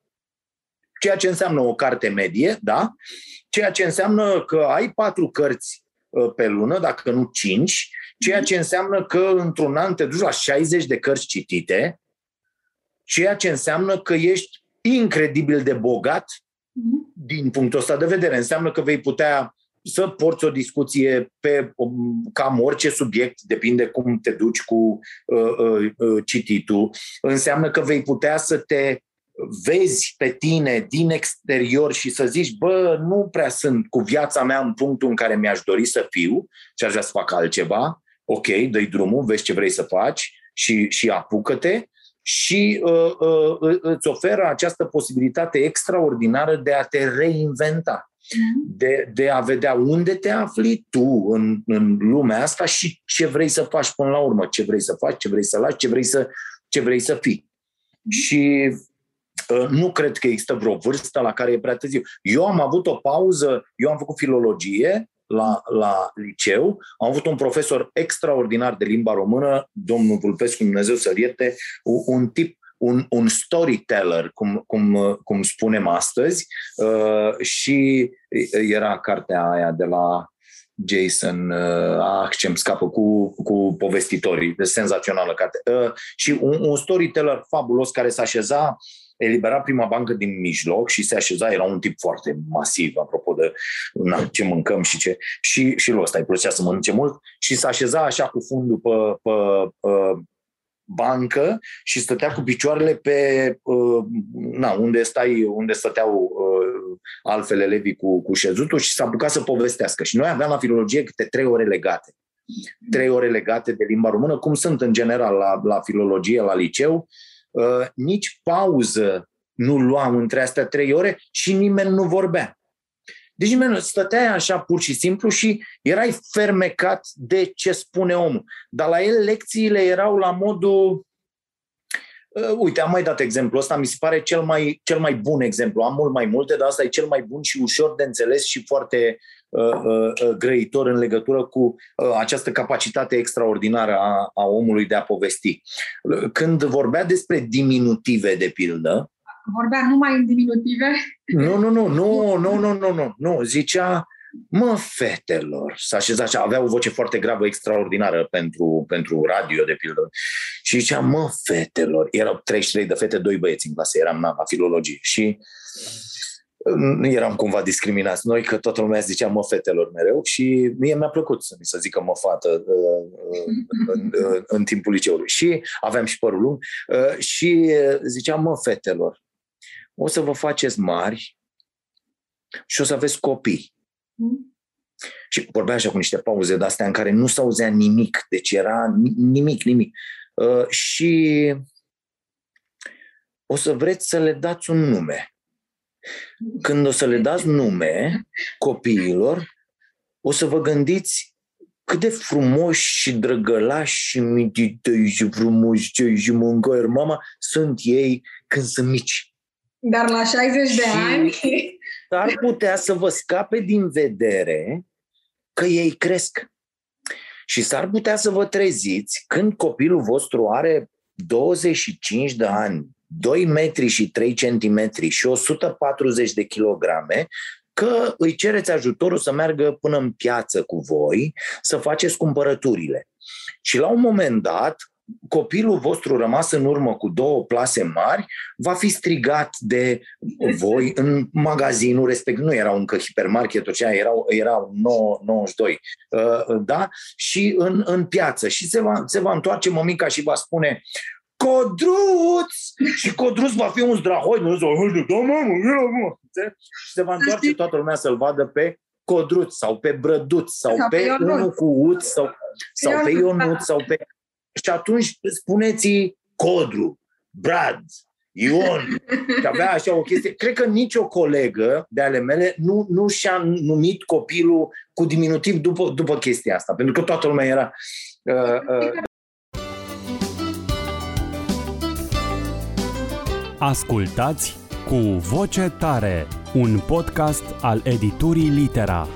ceea ce înseamnă o carte medie, da? ceea ce înseamnă că ai patru cărți uh, pe lună, dacă nu cinci, ceea ce înseamnă că într-un an te duci la 60 de cărți citite, ceea ce înseamnă că ești incredibil de bogat din punctul ăsta de vedere. Înseamnă că vei putea să porți o discuție pe cam orice subiect, depinde cum te duci cu uh, uh, uh cititul. Înseamnă că vei putea să te vezi pe tine din exterior și să zici, bă, nu prea sunt cu viața mea în punctul în care mi-aș dori să fiu și aș vrea să fac altceva, ok, dă drumul, vezi ce vrei să faci și, și apucă-te și uh, uh, îți oferă această posibilitate extraordinară de a te reinventa, mm-hmm. de, de a vedea unde te afli tu în, în lumea asta și ce vrei să faci până la urmă, ce vrei să faci, ce vrei să lași, ce vrei să, ce vrei să fii. Mm-hmm. Și Uh, nu cred că există vreo vârstă la care e prea târziu. Eu am avut o pauză, eu am făcut filologie la, la liceu, am avut un profesor extraordinar de limba română, domnul Vulpescu, Dumnezeu să-l ierte, un tip un, un storyteller, cum, cum, cum spunem astăzi, uh, și era cartea aia de la Jason, uh, ah, ce-mi scapă, cu, cu povestitorii, de senzațională carte. Uh, și un, un storyteller fabulos care s-a așeza elibera prima bancă din mijloc și se așeza, era un tip foarte masiv, apropo de na, ce mâncăm și ce, și, și lui ăsta îi plăcea să mănânce mult, și se așeza așa cu fundul pe, pe, pe bancă și stătea cu picioarele pe, uh, na, unde stai, unde stăteau uh, altfel elevii cu, cu șezutul și s-a apucat să povestească. Și noi aveam la filologie câte trei ore legate. Trei ore legate de limba română, cum sunt în general la, la filologie, la liceu, Uh, nici pauză nu luam între astea trei ore și nimeni nu vorbea. Deci nimeni nu stăteai așa pur și simplu și erai fermecat de ce spune omul. Dar la el lecțiile erau la modul Uh, uite, am mai dat exemplu ăsta, mi se pare cel mai, cel mai bun exemplu. Am mult mai multe, dar asta e cel mai bun și ușor de înțeles și foarte uh, uh, uh grăitor în legătură cu uh, această capacitate extraordinară a, a omului de a povesti. Când vorbea despre diminutive, de pildă, vorbea numai în diminutive? Nu, nu, nu, nu, nu, nu, nu, nu, nu. Zicea, mă, fetelor, s-a așezat și avea o voce foarte gravă, extraordinară pentru, pentru radio, de pildă. Și zicea, mă, fetelor, erau 33 de fete, doi băieți în clasă, eram na, la filologie. Și nu eram cumva discriminați noi, că toată lumea zicea mă fetelor mereu și mie mi-a plăcut să mi se zică mă fată uh, uh, în, <laughs> în, în timpul liceului. Și aveam și părul lung uh, și ziceam mă fetelor, o să vă faceți mari și o să aveți copii. Mm. Și vorbea așa cu niște pauze de-astea în care nu s-auzea nimic, deci era nimic, nimic. Uh, și o să vreți să le dați un nume. Când o să le dați nume copiilor, o să vă gândiți cât de frumoși și drăgălași și mitităi și frumoși și mâncări mama sunt ei când sunt mici. Dar la 60 de și ani... ar putea să vă scape din vedere că ei cresc. Și s-ar putea să vă treziți când copilul vostru are 25 de ani, 2 metri și 3 centimetri și 140 de kilograme, că îi cereți ajutorul să meargă până în piață cu voi, să faceți cumpărăturile. Și la un moment dat, copilul vostru rămas în urmă cu două plase mari va fi strigat de voi în magazinul respectiv. Nu erau încă hipermarketul, cea erau, erau 9, 92, uh, da? Și în, în piață. Și se va, se va întoarce mămica și va spune Codruț! Și Codruț va fi un zdrahoi, nu zice, da, mă, Și se va întoarce toată lumea să-l vadă pe Codruț sau pe Brăduț sau, sau pe, pe unul cu Uț sau, sau pe Ionut sau pe... Și atunci spuneți Codru, Brad, Ion. <laughs> Și avea așa o chestie. Cred că nicio colegă de ale mele nu, nu și-a numit copilul cu diminutiv după, după chestia asta. Pentru că toată lumea era... Uh, uh, Ascultați cu voce tare, un podcast al editurii Litera.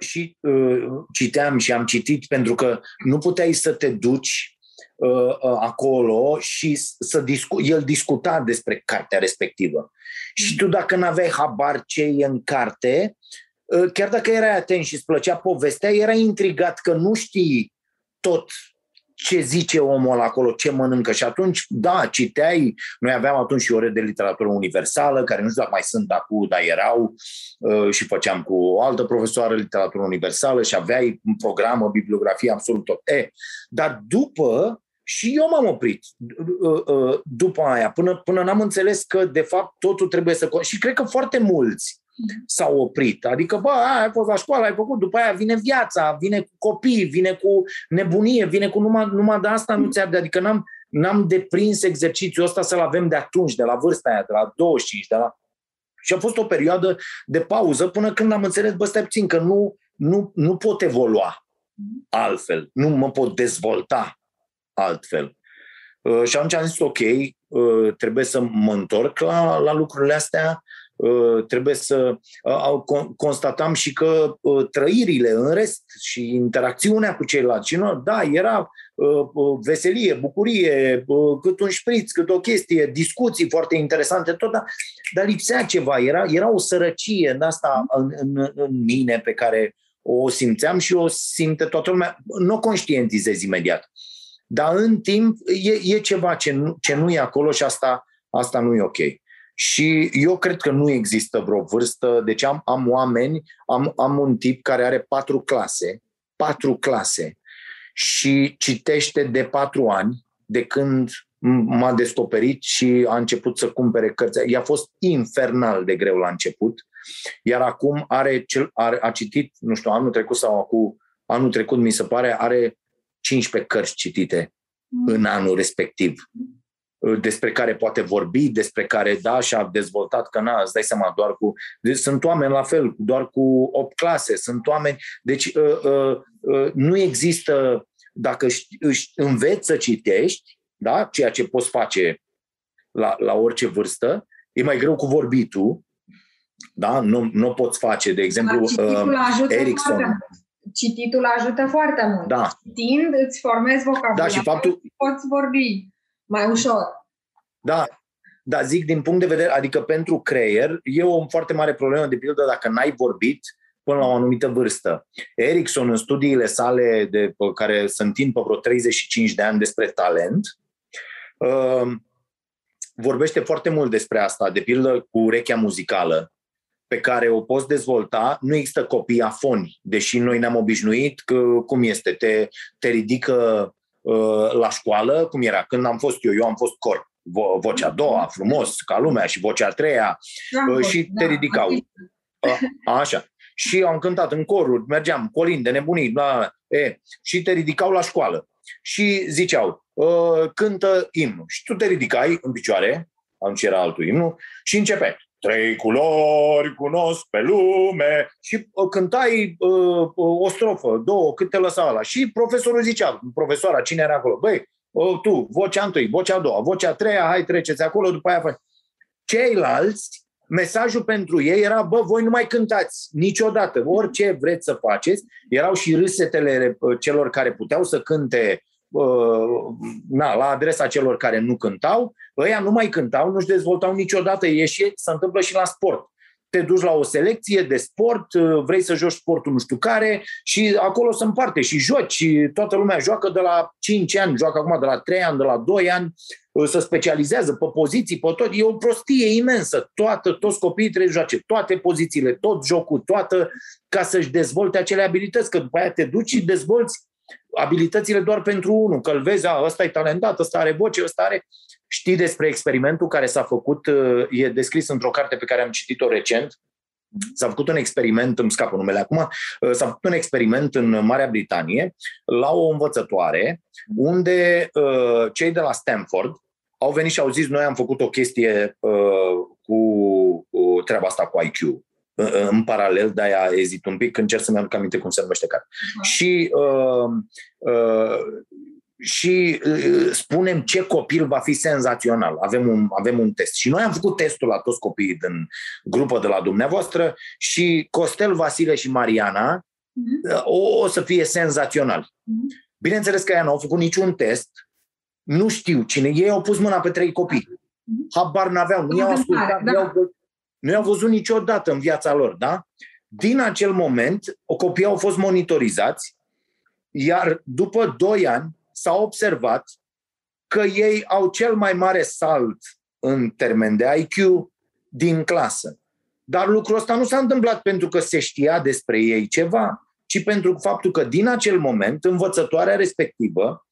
Și uh, citeam și am citit pentru că nu puteai să te duci uh, uh, acolo și să discu- el discuta despre cartea respectivă. Și tu dacă n-aveai habar ce e în carte, uh, chiar dacă erai atent și îți plăcea povestea, erai intrigat că nu știi tot ce zice omul acolo, ce mănâncă. Și atunci, da, citeai, noi aveam atunci și ore de literatură universală, care nu știu dacă mai sunt acum, dar erau, uh, și făceam cu o altă profesoară literatură universală și aveai un program, o bibliografie absolut tot. E, dar după, și eu m-am oprit uh, uh, după aia, până, până n-am înțeles că, de fapt, totul trebuie să... Și cred că foarte mulți s-au oprit. Adică, bă, aia, ai fost la școală, ai făcut, după aia vine viața, vine cu copii, vine cu nebunie, vine cu numai, numai de asta nu ți Adică n-am, n-am deprins exercițiul ăsta să-l avem de atunci, de la vârsta aia, de la 25, de la... Și a fost o perioadă de pauză până când am înțeles, bă, stai puțin, că nu, nu, nu pot evolua altfel, nu mă pot dezvolta altfel. Uh, și atunci am zis, ok, uh, trebuie să mă întorc la, la lucrurile astea, Uh, trebuie să uh, constatam și că uh, trăirile în rest și interacțiunea cu ceilalți, nu, da, era veselie, bucurie, cât un șpriț, cât o chestie, discuții foarte interesante, tot, dar, dar lipsea ceva, era, era o sărăcie în asta în, în, în mine pe care o simțeam și o simte toată lumea, nu o conștientizez imediat. Dar în timp e, e ceva ce nu, ce nu e acolo și asta, asta nu e ok. Și eu cred că nu există vreo vârstă, deci am, am oameni, am, am un tip care are patru clase, patru clase și citește de patru ani, de când m-a descoperit și a început să cumpere cărți. I-a fost infernal de greu la început, iar acum are, cel, are a citit, nu știu, anul trecut sau acum, anul trecut mi se pare, are 15 cărți citite mm. în anul respectiv despre care poate vorbi, despre care, da, și-a dezvoltat, că na, îți dai seama, doar cu... Deci sunt oameni la fel, doar cu 8 clase, sunt oameni... Deci uh, uh, uh, nu există, dacă își înveți să citești, da, ceea ce poți face la, la orice vârstă, e mai greu cu vorbitul, da, nu, nu poți face, de exemplu, uh, Erickson. Cititul ajută foarte mult. Da. Citind îți formezi vocabularul da, și faptul... poți vorbi mai ușor. Da, da, zic din punct de vedere, adică pentru creier, e o foarte mare problemă, de pildă, dacă n-ai vorbit până la o anumită vârstă. Erickson, în studiile sale, de, care se întind pe vreo 35 de ani despre talent, uh, vorbește foarte mult despre asta, de pildă cu urechea muzicală, pe care o poți dezvolta, nu există copii afoni, deși noi ne-am obișnuit că, cum este, te, te ridică Uh, la școală, cum era când am fost eu, eu am fost corp, vo- vocea a doua, frumos, ca lumea, și vocea a treia, da, uh, și te da, ridicau. Uh, așa. Și am cântat în coruri, mergeam, colinde, nebunii, bla, e, și te ridicau la școală. Și ziceau, uh, cântă imnul. Și tu te ridicai în picioare, atunci era altul imnul, și începe. Trei culori cunosc pe lume și uh, cântai uh, o strofă, două, cât te lăsa ăla. Și profesorul zicea, profesoara, cine era acolo? Băi, uh, tu, vocea întâi, vocea a doua, vocea a treia, hai treceți acolo, după aia faci. Ceilalți, mesajul pentru ei era, bă, voi nu mai cântați niciodată, orice vreți să faceți. Erau și râsetele uh, celor care puteau să cânte na, la adresa celor care nu cântau, ăia nu mai cântau, nu-și dezvoltau niciodată ieși, se întâmplă și la sport. Te duci la o selecție de sport, vrei să joci sportul nu știu care și acolo se împarte și joci și toată lumea joacă de la 5 ani, joacă acum de la 3 ani, de la 2 ani, se specializează pe poziții, pe tot. E o prostie imensă. Toată, toți copiii trebuie să joace toate pozițiile, tot jocul, toată, ca să-și dezvolte acele abilități, că după aia te duci și dezvolți abilitățile doar pentru unul, că îl vezi, a, ăsta e talentat, ăsta are voce, ăsta are... Știi despre experimentul care s-a făcut, e descris într-o carte pe care am citit-o recent, S-a făcut un experiment, îmi scapă numele acum, s-a făcut un experiment în Marea Britanie la o învățătoare unde uh, cei de la Stanford au venit și au zis noi am făcut o chestie uh, cu uh, treaba asta cu IQ uh, în paralel, de-aia ezit un pic, încerc să-mi aduc aminte cum se numește care. Uh-huh. Și uh, uh, și uh, spunem ce copil va fi senzațional. Avem un, avem un test. Și noi am făcut testul la toți copiii din grupă de la dumneavoastră și Costel, Vasile și Mariana uh-huh. o, o să fie senzațional. Uh-huh. Bineînțeles că ea nu au făcut niciun test, nu știu cine. Ei au pus mâna pe trei copii. Uh-huh. Habar n-aveau, nu i-au ascultat, da. nu, i-au, nu i-au văzut niciodată în viața lor. Da? Din acel moment, o copii au fost monitorizați, iar după doi ani, s-a observat că ei au cel mai mare salt în termen de IQ din clasă. Dar lucrul ăsta nu s-a întâmplat pentru că se știa despre ei ceva, ci pentru faptul că din acel moment învățătoarea respectivă uh,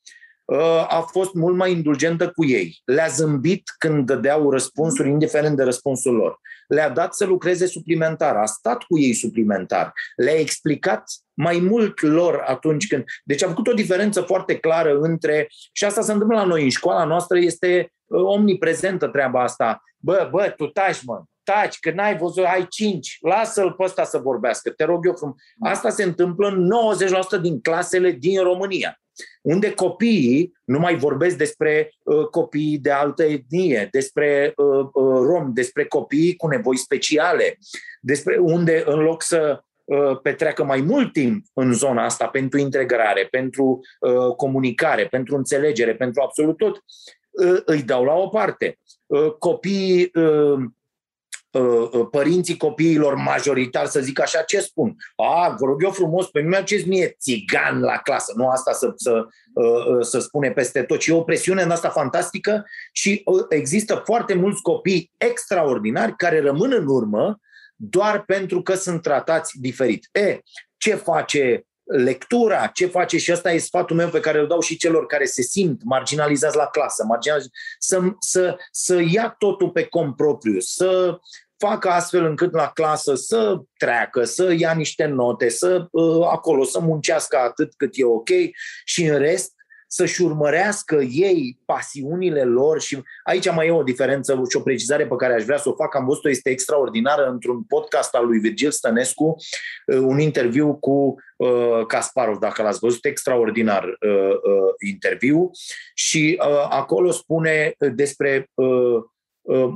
a fost mult mai indulgentă cu ei. Le-a zâmbit când dădeau răspunsuri, indiferent de răspunsul lor. Le-a dat să lucreze suplimentar, a stat cu ei suplimentar, le-a explicat mai mult lor atunci când... Deci a făcut o diferență foarte clară între... Și asta se întâmplă la noi. În școala noastră, este uh, omniprezentă treaba asta. Bă, bă, tu taci, mă, taci, că n-ai văzut, ai cinci, lasă-l pe ăsta să vorbească, te rog eu frumos. Asta se întâmplă în 90% din clasele din România unde copiii, nu mai vorbesc despre uh, copiii de altă etnie, despre uh, uh, rom, despre copiii cu nevoi speciale, despre unde în loc să uh, petreacă mai mult timp în zona asta pentru integrare, pentru uh, comunicare, pentru înțelegere, pentru absolut tot, uh, îi dau la o parte. Uh, copiii uh, Uh, uh, părinții copiilor majoritari să zic așa, ce spun? A, vă rog eu frumos, pe mine ce mie țigan la clasă, nu asta să, să, uh, să spune peste tot, ci e o presiune în asta fantastică și există foarte mulți copii extraordinari care rămân în urmă doar pentru că sunt tratați diferit. E, ce face lectura, ce face și ăsta e sfatul meu pe care îl dau și celor care se simt marginalizați la clasă, marginalizați, să, să, să ia totul pe compropriu, să facă astfel încât la clasă să treacă, să ia niște note, să uh, acolo să muncească atât cât e ok și în rest să-și urmărească ei pasiunile lor și aici mai e o diferență și o precizare pe care aș vrea să o fac. Am văzut-o, este extraordinară într-un podcast al lui Virgil Stănescu, uh, un interviu cu uh, Kasparov, dacă l-ați văzut, extraordinar uh, uh, interviu și uh, acolo spune despre uh, Uh,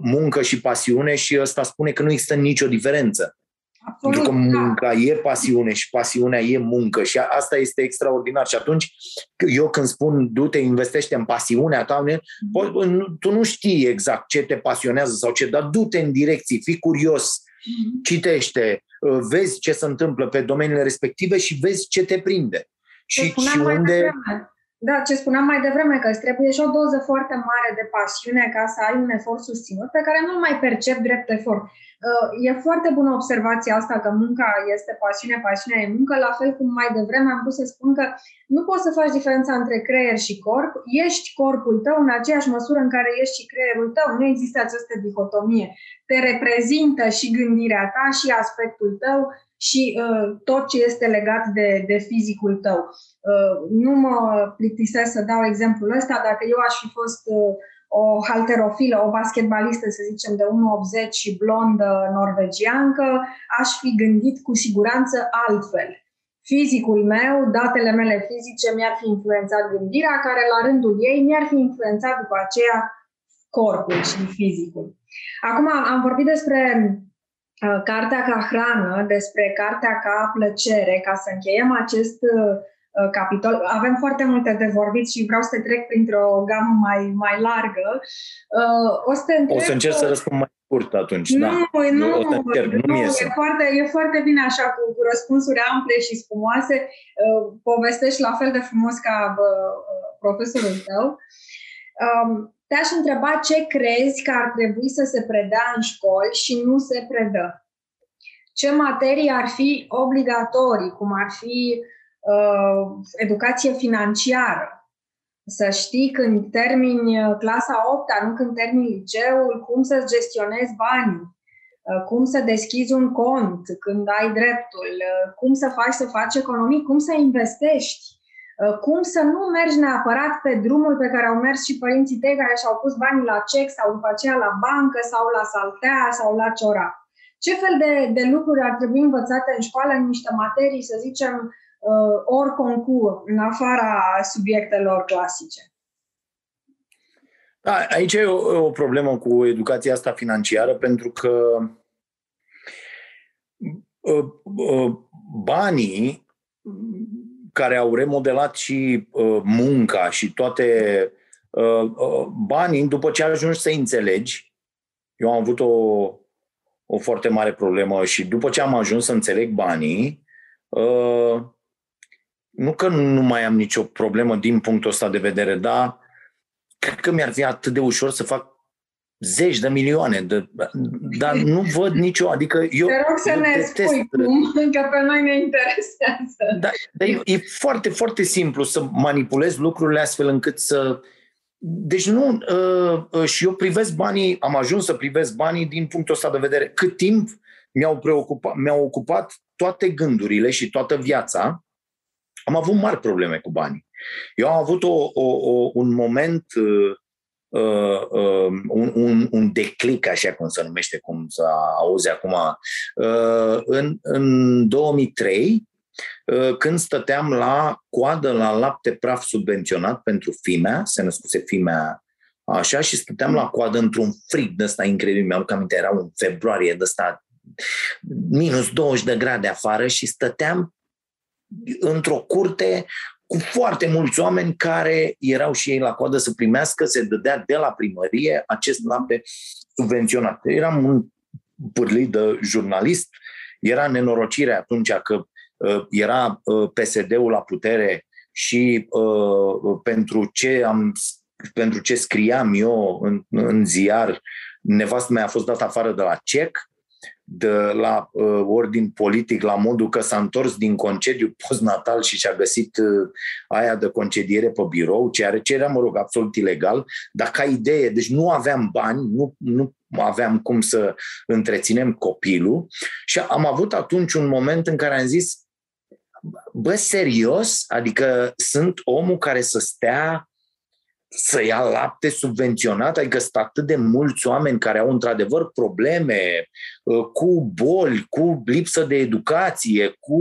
muncă și pasiune și ăsta spune că nu există nicio diferență. Absolut, Pentru că da. munca da. e pasiune și pasiunea e muncă și asta este extraordinar. Și atunci, eu când spun du-te, investește în pasiunea ta, mm-hmm. tu nu știi exact ce te pasionează sau ce, dar du-te în direcții, fii curios, mm-hmm. citește, uh, vezi ce se întâmplă pe domeniile respective și vezi ce te prinde. Și, și unde... Da, ce spuneam mai devreme, că îți trebuie și o doză foarte mare de pasiune ca să ai un efort susținut pe care nu-l mai percep drept efort. Uh, e foarte bună observația asta că munca este pasiune, pasiunea e muncă, la fel cum mai devreme am pus să spun că nu poți să faci diferența între creier și corp, ești corpul tău în aceeași măsură în care ești și creierul tău, nu există această dihotomie. Te reprezintă și gândirea ta și aspectul tău și uh, tot ce este legat de, de fizicul tău. Uh, nu mă plictisesc să dau exemplul ăsta, dacă eu aș fi fost uh, o halterofilă, o basketbalistă, să zicem, de 1,80 și blondă norvegiancă, aș fi gândit cu siguranță altfel. Fizicul meu, datele mele fizice mi-ar fi influențat gândirea, care la rândul ei mi-ar fi influențat după aceea corpul și fizicul. Acum am vorbit despre uh, cartea ca hrană, despre cartea ca plăcere, ca să încheiem acest uh, Uh, capitol. Avem foarte multe de vorbit și vreau să trec printr-o gamă mai, mai largă. Uh, o să, întreb... o să încerc să răspund mai scurt atunci. Nu, da. nu, nu, încerc, nu, nu e, foarte, e foarte bine așa cu, cu răspunsuri ample și spumoase. Uh, povestești la fel de frumos ca profesorul tău. Um, te-aș întreba ce crezi că ar trebui să se predea în școli și nu se predă. Ce materii ar fi obligatorii, cum ar fi uh, uh, educație financiară. Să știi când termini uh, clasa 8 nu când termini liceul, cum să-ți gestionezi banii, uh, cum să deschizi un cont când ai dreptul, uh, cum să faci să faci economii, cum să investești, cum să nu mergi neapărat pe drumul pe care au mers și părinții tăi care și-au pus banii la cec sau după aceea la bancă sau la saltea sau la ciora. Ce fel de, de lucruri ar trebui învățate în școală în niște materii, să zicem, uh, ori concurs, în afara subiectelor clasice? Da, aici e o, o problemă cu educația asta financiară, pentru că uh, uh, banii care au remodelat și uh, munca și toate uh, uh, banii, după ce ajungi să înțelegi, eu am avut o, o foarte mare problemă și după ce am ajuns să înțeleg banii, uh, nu că nu mai am nicio problemă din punctul ăsta de vedere, dar cred că mi-ar fi atât de ușor să fac zeci de milioane, de, dar nu văd nicio, adică eu Te rog să ne detest. spui cum, că pe noi ne interesează. Da, dar e, e foarte, foarte simplu să manipulezi lucrurile astfel încât să... Deci nu, uh, uh, și eu privesc banii, am ajuns să privesc banii din punctul ăsta de vedere. Cât timp mi-au, preocupat, mi-au ocupat toate gândurile și toată viața am avut mari probleme cu banii. Eu am avut o, o, o, un moment, uh, uh, uh, un, un, un declic, așa cum se numește, cum să auzi acum, uh, în, în 2003, uh, când stăteam la coadă la lapte praf subvenționat pentru fimea, se născuse fimea așa, și stăteam la coadă într-un frig de ăsta incredibil. Mi-am aminte, era un februarie de ăsta minus 20 de grade afară și stăteam într-o curte cu foarte mulți oameni care erau și ei la coadă să primească, se dădea de la primărie acest lapte subvenționat. Eram un pârlit de jurnalist, era nenorocire atunci că uh, era uh, PSD-ul la putere și uh, pentru ce am pentru ce scriam eu în, în ziar, nevastă mea a fost dată afară de la CEC, de la uh, ordin politic, la modul că s-a întors din concediu postnatal și și-a găsit uh, aia de concediere pe birou, ceea ce era, mă rog, absolut ilegal, dar ca idee, deci nu aveam bani, nu, nu aveam cum să întreținem copilul și am avut atunci un moment în care am zis, bă, serios? Adică sunt omul care să stea să ia lapte subvenționat, adică sunt atât de mulți oameni care au într-adevăr probleme uh, cu boli, cu lipsă de educație, cu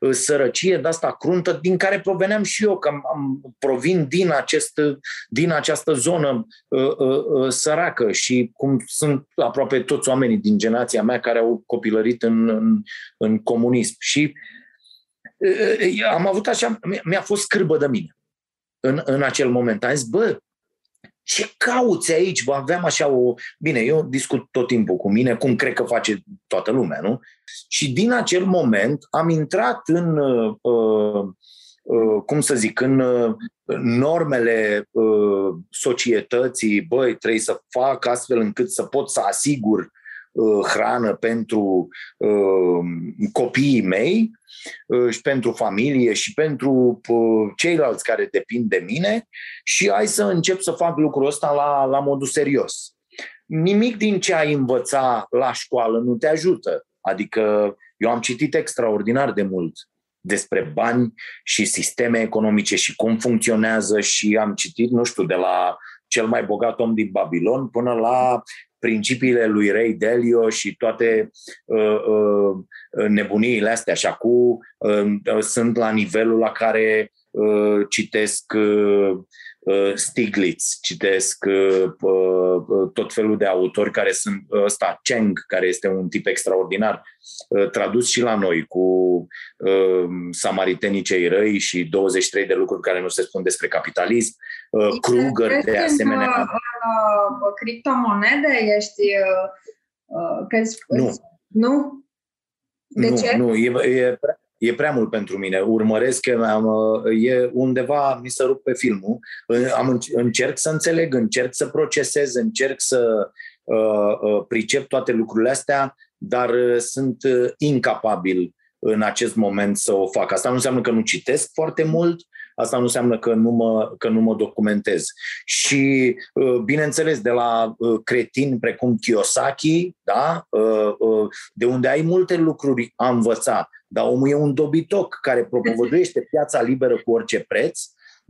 uh, sărăcie de asta cruntă, din care proveneam și eu, că am, am, provin din, acest, din această zonă uh, uh, săracă. Și cum sunt aproape toți oamenii din generația mea care au copilărit în, în, în comunism. Și uh, am avut așa, mi-a fost scârbă de mine în, în acel moment. Am zis, bă, ce cauți aici? Bă, aveam așa o... Bine, eu discut tot timpul cu mine, cum cred că face toată lumea, nu? Și din acel moment am intrat în, uh, uh, uh, cum să zic, în uh, normele uh, societății, băi, trebuie să fac astfel încât să pot să asigur Uh, hrană pentru uh, copiii mei uh, și pentru familie și pentru ceilalți care depind de mine și hai să încep să fac lucrul ăsta la, la modul serios. Nimic din ce ai învăța la școală nu te ajută. Adică eu am citit extraordinar de mult despre bani și sisteme economice și cum funcționează și am citit, nu știu, de la cel mai bogat om din Babilon până la principiile lui Ray Dalio și toate uh, uh, nebuniile astea. Și acum uh, sunt la nivelul la care uh, citesc uh, uh Stiglitz, citesc uh, uh, tot felul de autori care sunt ăsta, Cheng, care este un tip extraordinar, uh, tradus și la noi cu uh, Samaritenii cei răi și 23 de lucruri care nu se spun despre capitalism, uh, Kruger de asemenea uh, criptomonede? Ești... Uh, uh că nu. Nu? De nu, ce? Nu, e, e, e prea mult pentru mine. Urmăresc, am, uh, e undeva, mi se rup pe filmul, am, încerc să înțeleg, încerc să procesez, încerc să uh, uh, pricep toate lucrurile astea, dar uh, sunt uh, incapabil în acest moment să o fac. Asta nu înseamnă că nu citesc foarte mult, asta nu înseamnă că nu mă, că nu mă documentez. Și, uh, bineînțeles, de la uh, cretini precum Kiyosaki, da? Uh, de unde ai multe lucruri a învăța, dar omul e un dobitoc care propovăduiește piața liberă cu orice preț,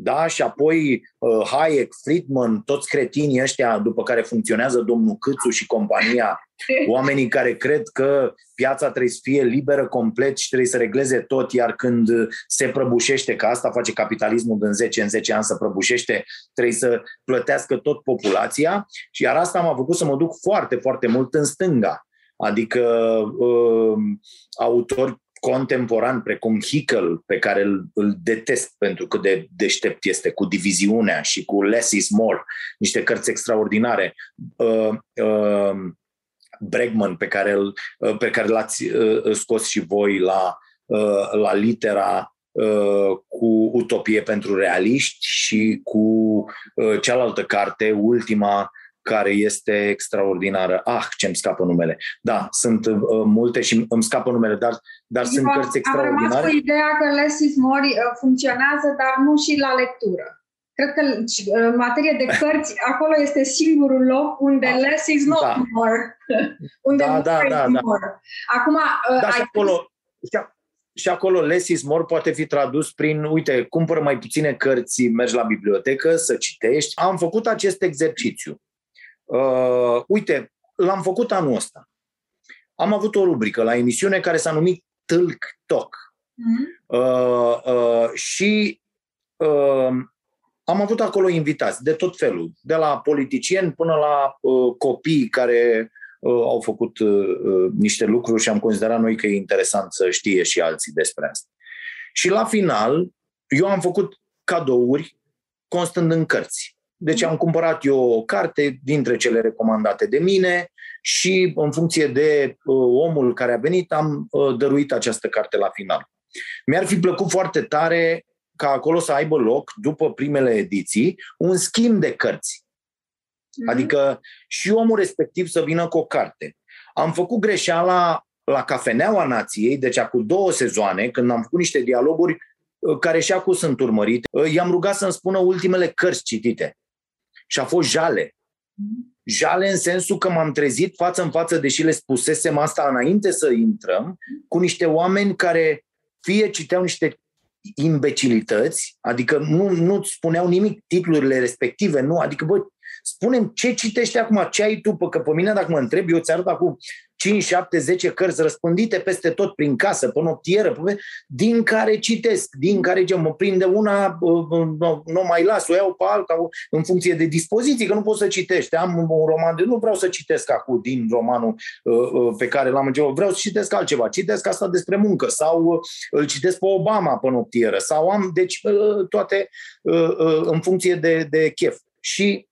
da? și apoi uh, Hayek, Friedman, toți cretinii ăștia după care funcționează domnul Câțu și compania, <laughs> oamenii care cred că piața trebuie să fie liberă complet și trebuie să regleze tot, iar când se prăbușește, că asta face capitalismul din 10 în 10 ani să prăbușește, trebuie să plătească tot populația și iar asta m-a făcut să mă duc foarte, foarte mult în stânga. Adică uh, autori contemporan precum Hickel, pe care îl, îl detest pentru cât de deștept este cu diviziunea și cu Less is More, niște cărți extraordinare. Uh, uh, Bregman, pe care, îl, uh, pe care l-ați uh, scos și voi la, uh, la litera uh, cu Utopie pentru realiști și cu uh, cealaltă carte, ultima, care este extraordinară. Ah, ce-mi scapă numele. Da, sunt uh, multe și îmi scapă numele, dar, dar sunt cărți extraordinare. Am rămas cu ideea că less is more uh, funcționează, dar nu și la lectură. Cred că uh, în materie de cărți, <laughs> acolo este singurul loc unde da. less is not da. more. <laughs> unde da, da, da, da. more. Acum, uh, da, ai și acolo, și, și acolo less is more poate fi tradus prin, uite, cumpără mai puține cărți, mergi la bibliotecă să citești. Am făcut acest exercițiu. Uh, uite, l-am făcut anul ăsta. Am avut o rubrică la emisiune care s-a numit Tâlc Talk. Mm-hmm. Uh, uh, și uh, am avut acolo invitați de tot felul, de la politicieni până la uh, copii care uh, au făcut uh, uh, niște lucruri și am considerat noi că e interesant să știe și alții despre asta. Și la final, eu am făcut cadouri constând în cărți. Deci am cumpărat eu o carte dintre cele recomandate de mine și în funcție de uh, omul care a venit am uh, dăruit această carte la final. Mi-ar fi plăcut foarte tare ca acolo să aibă loc, după primele ediții, un schimb de cărți. Mm-hmm. Adică și omul respectiv să vină cu o carte. Am făcut greșeala la Cafeneaua Nației, deci acum două sezoane, când am făcut niște dialoguri uh, care și acum sunt urmărite, uh, i-am rugat să-mi spună ultimele cărți citite. Și a fost jale. Jale în sensul că m-am trezit față în față, deși le spusesem asta înainte să intrăm, cu niște oameni care fie citeau niște imbecilități, adică nu, nu spuneau nimic titlurile respective, nu, adică bă, spunem ce citești acum, ce ai tu, că pe mine dacă mă întreb, eu ți arăt acum 5, 7, 10 cărți răspândite peste tot prin casă, pe noptieră, pe... din care citesc, din care ce mă prinde una, nu, nu mai las, o iau pe alta, în funcție de dispoziții, că nu pot să citești. Am un roman de nu vreau să citesc acum din romanul uh, uh, pe care l-am început, vreau să citesc altceva, citesc asta despre muncă sau uh, îl citesc pe Obama pe noptieră sau am, deci toate în funcție de, de chef. Și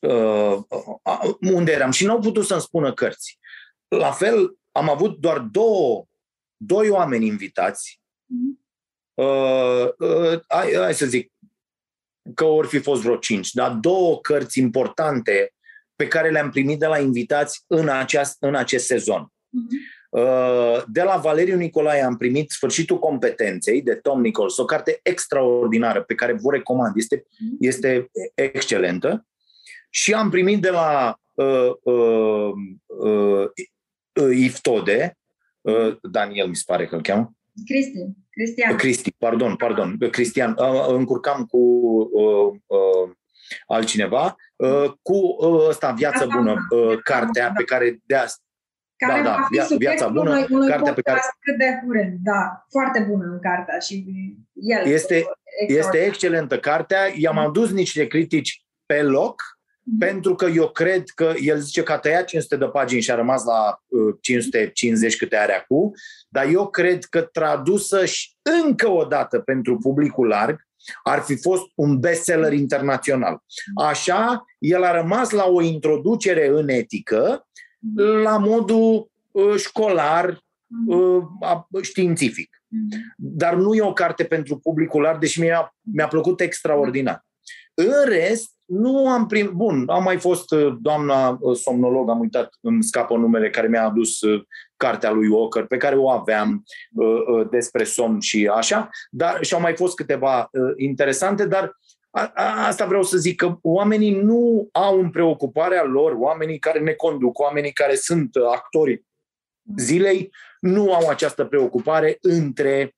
uh, unde eram și nu au putut să-mi spună cărți. La fel, am avut doar două, doi oameni invitați. Uh, uh, hai, hai să zic că ori fi fost vreo cinci, dar două cărți importante pe care le-am primit de la invitați în, aceast, în acest sezon. Uh-huh. De la Valeriu Nicolae am primit Sfârșitul competenței de Tom Nichols, o carte extraordinară pe care vă recomand. Este, uh-huh. este excelentă. Și am primit de la uh, uh, uh, uh, Iftode, uh, Daniel mi se pare că îl cheamă. Cristi. Cristian. Cristi, pardon, pardon, Cristian. Uh, încurcam cu uh, uh, altcineva, uh, cu uh, ăsta Viața Bună, uh, cartea pe care de asta care da, da, via, viața bună, unui, unui cartea pe care cât de curând, da, foarte bună în cartea și el este, este excelentă cartea, i-am adus niște critici pe loc Mhm. Pentru că eu cred că el zice că a tăiat 500 de pagini și a rămas la 550 uh, câte are acum, dar eu cred că tradusă și încă o dată pentru publicul larg ar fi fost un bestseller internațional. Mhm. Așa, el a rămas la o introducere în etică mhm. la modul uh, școlar, uh, științific. Dar nu e o carte pentru publicul larg, deși mi-a, mi-a plăcut extraordinar. În rest, nu am prim... Bun, am mai fost uh, doamna uh, somnolog, am uitat, îmi scapă numele, care mi-a adus uh, cartea lui Walker, pe care o aveam uh, uh, despre somn și așa, dar și au mai fost câteva uh, interesante, dar a, a, asta vreau să zic, că oamenii nu au în preocuparea lor, oamenii care ne conduc, oamenii care sunt actorii zilei, nu au această preocupare între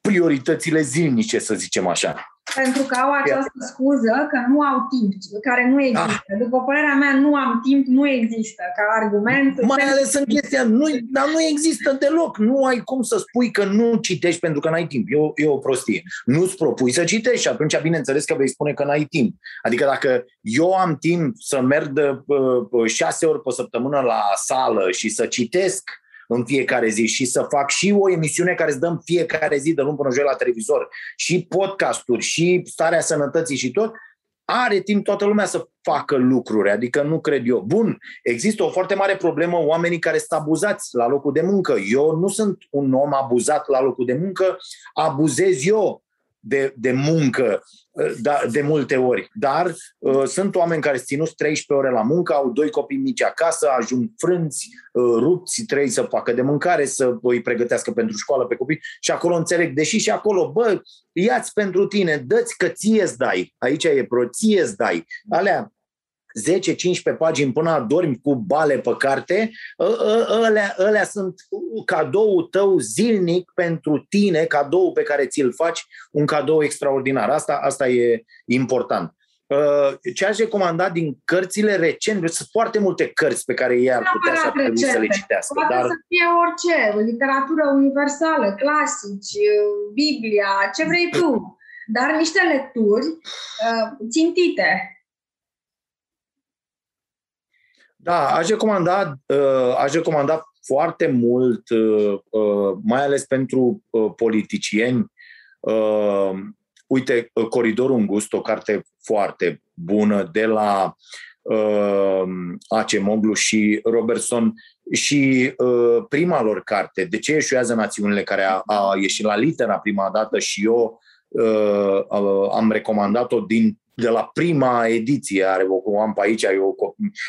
prioritățile zilnice, să zicem așa pentru că au această scuză că nu au timp, care nu există. Ah. După părerea mea, nu am timp, nu există ca argument. Mai ales în chestia, nu, dar nu există deloc. Nu ai cum să spui că nu citești pentru că n-ai timp. E o, e o prostie. Nu-ți propui să citești și atunci, bineînțeles că vei spune că n-ai timp. Adică dacă eu am timp să merg de uh, șase ori pe săptămână la sală și să citesc în fiecare zi și să fac și o emisiune care îți dăm fiecare zi de luni până joi la televizor și podcasturi și starea sănătății și tot, are timp toată lumea să facă lucruri, adică nu cred eu. Bun, există o foarte mare problemă oamenii care sunt abuzați la locul de muncă. Eu nu sunt un om abuzat la locul de muncă, abuzez eu de, de muncă uh, da, de multe ori. Dar uh, sunt oameni care ținut 13 ore la muncă, au doi copii mici acasă, ajung frânți, uh, rupți, trei să facă de mâncare, să îi pregătească pentru școală pe copii și acolo înțeleg, deși și acolo, bă, ia-ți pentru tine, dă-ți că ție dai. Aici e pro, ție dai. Alea 10-15 pagini până adormi cu bale pe carte, ă, ă, ălea, ălea sunt cadoul tău zilnic pentru tine, cadou pe care ți-l faci, un cadou extraordinar. Asta, asta e important. Ă, ce aș recomanda din cărțile recente, sunt foarte multe cărți pe care ei ar putea să, să le citească. Poate dar... să fie orice, literatură universală, clasici, Biblia, ce vrei tu, dar niște lecturi uh, țintite, Da, aș recomanda, uh, aș recomanda foarte mult, uh, uh, mai ales pentru politicieni. Uite, Coridorul Îngust, o carte foarte bună de la Acemoglu și Robertson și prima lor carte, De ce eșuează națiunile, care a, a ieșit la litera prima dată și eu am recomandat-o din de la prima ediție, are o am pe aici,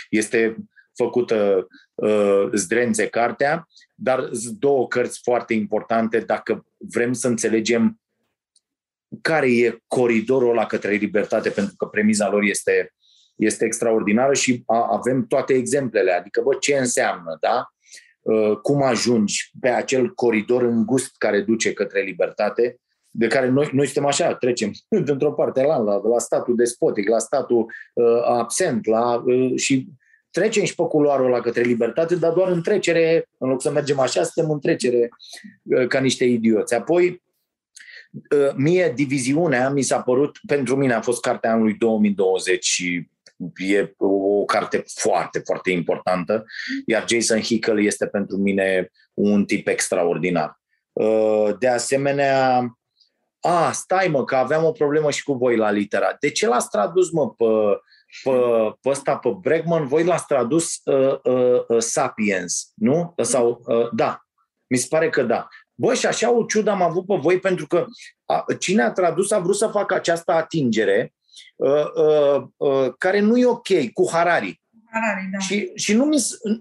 este făcută uh, zdrențe cartea, dar sunt două cărți foarte importante dacă vrem să înțelegem care e coridorul ăla către libertate, pentru că premiza lor este, este extraordinară și a, avem toate exemplele, adică bă, ce înseamnă, da? Uh, cum ajungi pe acel coridor îngust care duce către libertate, de care noi, noi suntem așa, trecem <laughs> dintr-o parte la alta, la statul despotic, la statul uh, absent, la, uh, și trecem și pe culoarul ăla către libertate, dar doar în trecere, în loc să mergem așa, suntem în trecere uh, ca niște idioți. Apoi, uh, mie diviziunea mi s-a părut, pentru mine a fost cartea anului 2020 și e o carte foarte, foarte importantă, iar Jason Hickel este pentru mine un tip extraordinar. De asemenea, a, stai mă, că aveam o problemă și cu voi la litera. De ce l-ați tradus, mă, pe, pe, pe ăsta, pe Bregman, voi l-ați tradus uh, uh, uh, Sapiens, nu? Sau, uh, da, mi se pare că da. Bă, și așa o ciudă am avut pe voi pentru că a, cine a tradus a vrut să facă această atingere uh, uh, uh, care nu e ok cu Harari. Harari, da. Și, și nu, mi,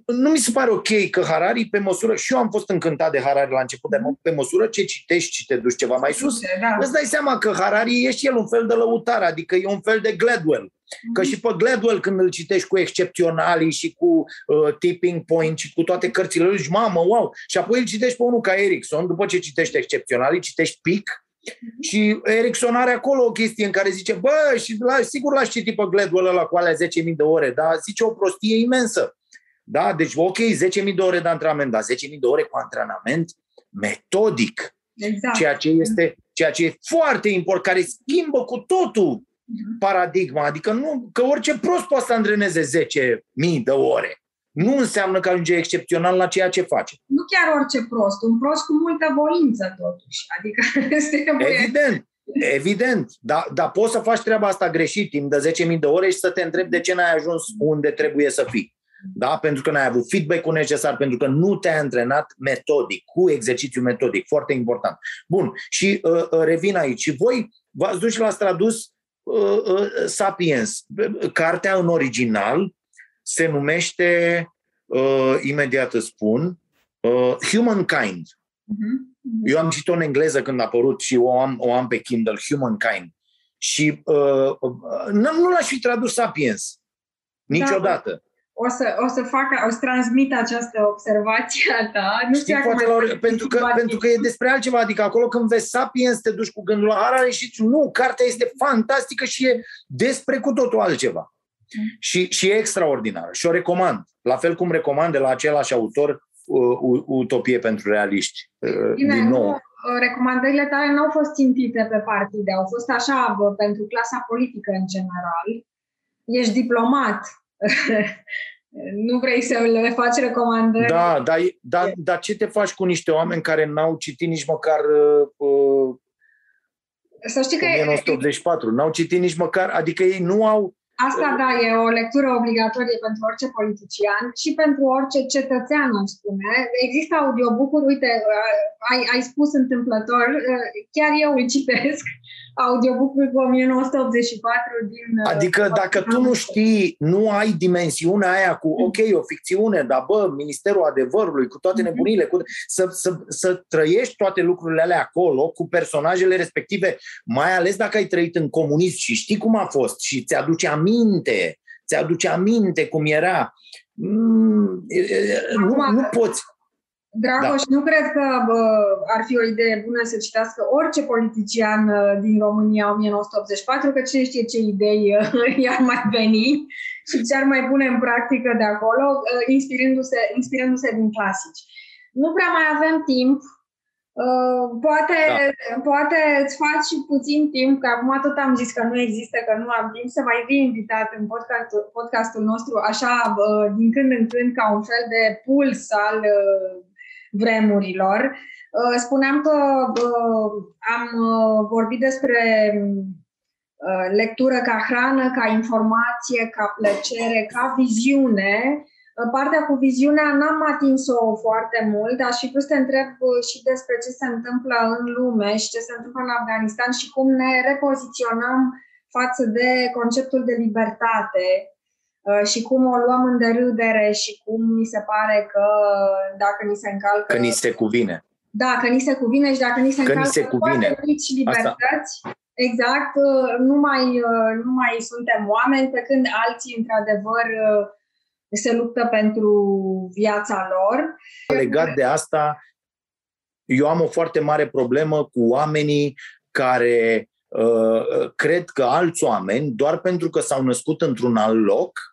nu mi se pare ok că Harari, pe măsură, și eu am fost încântat de Harari la început, dar pe măsură ce citești și te duci ceva mai sus, da. îți dai seama că Harari e și el un fel de lăutar, adică e un fel de Gladwell. Mm-hmm. Că și pe Gladwell, când îl citești cu excepționalii și cu uh, tipping point și cu toate cărțile lui, zici, mamă, wow! Și apoi îl citești pe unul ca Erickson, după ce citești excepționalii, citești pic, Mhm. Și Erickson are acolo o chestie în care zice, bă, și la, sigur l-aș citi pe Gladwell ăla cu alea 10.000 de ore, dar zice o prostie imensă. Da? Deci, ok, 10.000 de ore de antrenament, dar 10.000 de ore cu antrenament metodic. Exact. Ceea ce este ceea ce e foarte important, care schimbă cu totul mhm. paradigma. Adică nu, că orice prost poate să antreneze 10.000 de ore nu înseamnă că ajunge excepțional la ceea ce face. Nu chiar orice prost, un prost cu multă voință totuși. Adică <laughs> Evident, evident, dar da poți să faci treaba asta greșit timp de 10.000 de ore și să te întrebi de ce n-ai ajuns unde trebuie să fii. Da? Pentru că n-ai avut feedback-ul necesar, pentru că nu te-ai antrenat metodic, cu exercițiu metodic, foarte important. Bun, și uh, uh revin aici. Și voi v-ați dus și l-ați tradus uh, uh, Sapiens. Cartea în original se numește, uh, imediat îți spun, uh, Humankind. Uh-huh. Eu am citit-o în engleză când a apărut și o am, o am pe Kindle, Humankind. Și uh, uh, nu, nu l-aș fi tradus Sapiens. Niciodată. Da o să, o să fac, o să transmit această observație a ta. Nu știu poate la, pentru, că, pentru că e despre altceva, adică acolo când vezi Sapiens te duci cu gândul la Harare și nu, cartea este fantastică și e despre cu totul altceva. Mm. Și, și e extraordinară și o recomand. La fel cum recomand de la același autor uh, Utopie pentru realiști. Uh, Bine, din nou. Nu, uh, recomandările tale nu au fost țintite pe partide, au fost așa bă, pentru clasa politică în general. Ești diplomat, <laughs> nu vrei să le faci recomandări. Da, dar, dar, dar ce te faci cu niște oameni care n-au citit nici măcar uh, să știi că 1984, n-au citit nici măcar, adică ei nu au Asta, da, e o lectură obligatorie pentru orice politician și pentru orice cetățean, aș spune. Există audiobook-uri, uite, ai, ai spus întâmplător, chiar eu îl citesc, audiobook-ul 1984 din... Uh, adică dacă tu nu știi, nu ai dimensiunea aia cu, mm. ok, o ficțiune, dar bă, Ministerul Adevărului, cu toate mm-hmm. nebunile, cu, să, să, să trăiești toate lucrurile alea acolo, cu personajele respective, mai ales dacă ai trăit în comunism și știi cum a fost și ți-aduce aminte, ți-aduce aminte cum era. Mm, nu, nu poți Dragoș, da. nu cred că bă, ar fi o idee bună să citească orice politician uh, din România 1984, că cine știe ce idei uh, <laughs> i-ar mai veni și ce ar mai pune în practică de acolo, uh, inspirându-se, inspirându-se din clasici. Nu prea mai avem timp. Poate, da. poate îți faci și puțin timp, că acum tot am zis că nu există, că nu am timp, să mai fii invitat în podcastul, podcastul nostru, așa, din când în când, ca un fel de puls al vremurilor. Uh, spuneam că uh, am uh, vorbit despre lectură ca hrană, ca informație, ca plăcere, ca viziune. Partea cu viziunea n-am atins-o foarte mult, aș fi vrut să te întreb și despre ce se întâmplă în lume și ce se întâmplă în Afganistan și cum ne repoziționăm față de conceptul de libertate Uh, și cum o luăm în derâdere și cum mi se pare că dacă ni se încalcă... Că ni se cuvine. Da, că ni se cuvine și dacă ni se că încalcă ni se cuvine. mici libertăți, Asta. exact, uh, nu mai, uh, nu mai suntem oameni, pe când alții, într-adevăr, se luptă pentru viața lor. Legat de asta, eu am o foarte mare problemă cu oamenii care uh, cred că alți oameni, doar pentru că s-au născut într-un alt loc,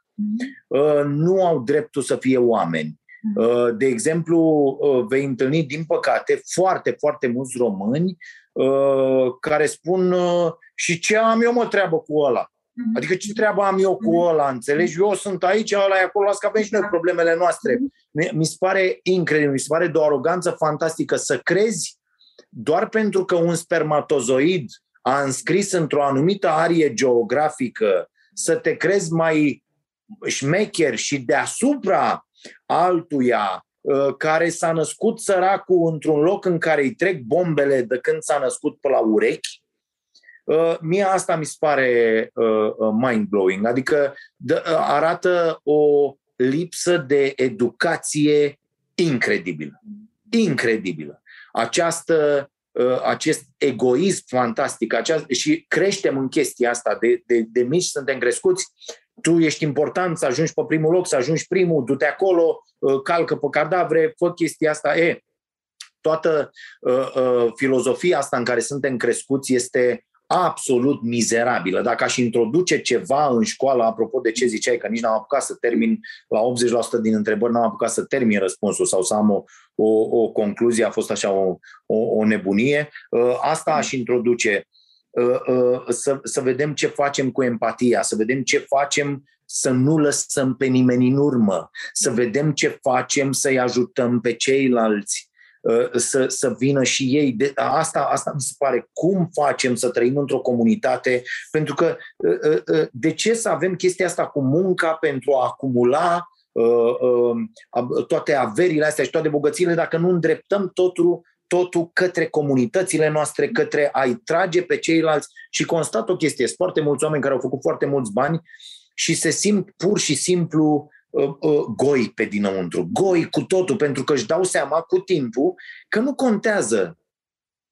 Uh, nu au dreptul să fie oameni. Uh, de exemplu, uh, vei întâlni, din păcate, foarte, foarte mulți români care spun și ce am eu mă treabă cu ăla? Mhm. Adică ce treabă am eu cu mhm. ăla, înțelegi? Eu sunt aici, ăla e acolo, las că avem și noi da. problemele noastre. Mhm. Mi se pare incredibil, mi se pare de o aroganță fantastică să crezi doar pentru că un spermatozoid a înscris într-o anumită arie geografică să te crezi mai șmecher și deasupra altuia uh, care s-a născut săracul într-un loc în care îi trec bombele de când s-a născut pe la urechi, uh, mie asta mi se pare uh, mind-blowing. Adică arată o lipsă de educație incredibilă. Incredibilă. Această acest egoism fantastic aceast- și creștem în chestia asta de, de, de mici, suntem crescuți tu ești important să ajungi pe primul loc, să ajungi primul, du-te acolo, uh, calcă pe cadavre, fă chestia asta. E, toată uh, uh, filozofia asta în care suntem crescuți este absolut mizerabilă. Dacă aș introduce ceva în școală, apropo de ce ziceai, că nici n-am apucat să termin la 80% din întrebări, n-am apucat să termin răspunsul sau să am o, o, o concluzie, a fost așa o, o, o nebunie, uh, asta aș introduce. Uh, uh, să, să vedem ce facem cu empatia, să vedem ce facem să nu lăsăm pe nimeni în urmă, să vedem ce facem să-i ajutăm pe ceilalți, uh, să, să vină și ei. De, asta, asta mi se pare. Cum facem să trăim într-o comunitate? Pentru că de ce să avem chestia asta cu munca pentru a acumula toate averile astea și toate bogățiile dacă nu îndreptăm totul totul către comunitățile noastre, către a-i trage pe ceilalți și constat o chestie. Sunt foarte mulți oameni care au făcut foarte mulți bani și se simt pur și simplu uh, uh, goi pe dinăuntru, goi cu totul, pentru că își dau seama cu timpul că nu contează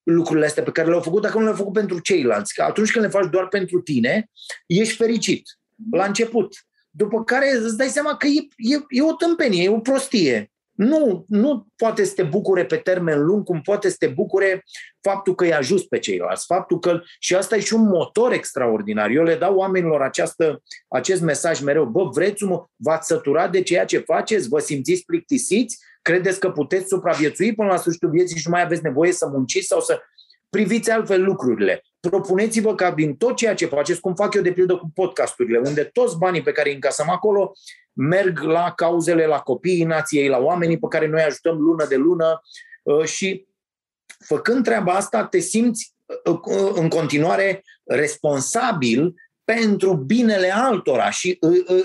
lucrurile astea pe care le-au făcut dacă nu le-au făcut pentru ceilalți. Că atunci când le faci doar pentru tine, ești fericit la început. După care îți dai seama că e, e, e o tâmpenie, e o prostie. Nu, nu poate să te bucure pe termen lung, cum poate să te bucure faptul că îi ajuns pe ceilalți. Faptul că, și asta e și un motor extraordinar. Eu le dau oamenilor această, acest mesaj mereu. Bă, vreți, v-ați săturat de ceea ce faceți? Vă simțiți plictisiți? Credeți că puteți supraviețui până la sfârșitul vieții și nu mai aveți nevoie să munciți sau să priviți altfel lucrurile. Propuneți-vă ca din tot ceea ce faceți, cum fac eu de pildă cu podcasturile, unde toți banii pe care îi încasăm acolo merg la cauzele, la copiii nației, la oamenii pe care noi ajutăm lună de lună uh, și făcând treaba asta te simți uh, uh, în continuare responsabil pentru binele altora și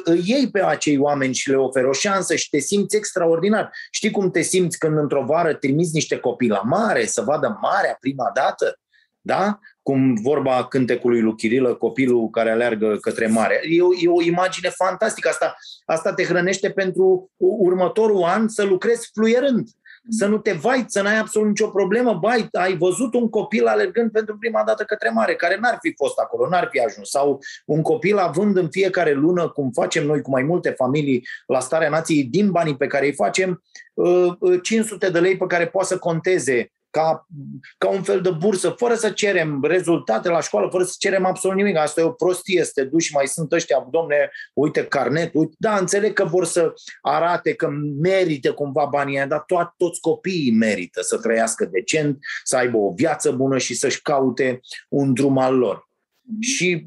îi iei pe acei oameni și le oferi o șansă și te simți extraordinar. Știi cum te simți când într-o vară trimiți niște copii la mare să vadă marea prima dată? Da? Cum vorba cântecului lui Chirilă, copilul care aleargă către mare. E o, e o imagine fantastică. Asta, asta te hrănește pentru următorul an să lucrezi fluierând să nu te vai, să n-ai absolut nicio problemă. Bai, ai văzut un copil alergând pentru prima dată către mare, care n-ar fi fost acolo, n-ar fi ajuns. Sau un copil având în fiecare lună, cum facem noi cu mai multe familii la starea nației, din banii pe care îi facem, 500 uh, uh, de lei pe care poate să conteze ca, ca un fel de bursă, fără să cerem rezultate la școală, fără să cerem absolut nimic. Asta e o prostie, să te duci, mai sunt ăștia, domne, uite carnet, uite. Da, înțeleg că vor să arate că merită cumva banii aia, dar to- toți copiii merită să trăiască decent, să aibă o viață bună și să-și caute un drum al lor. Și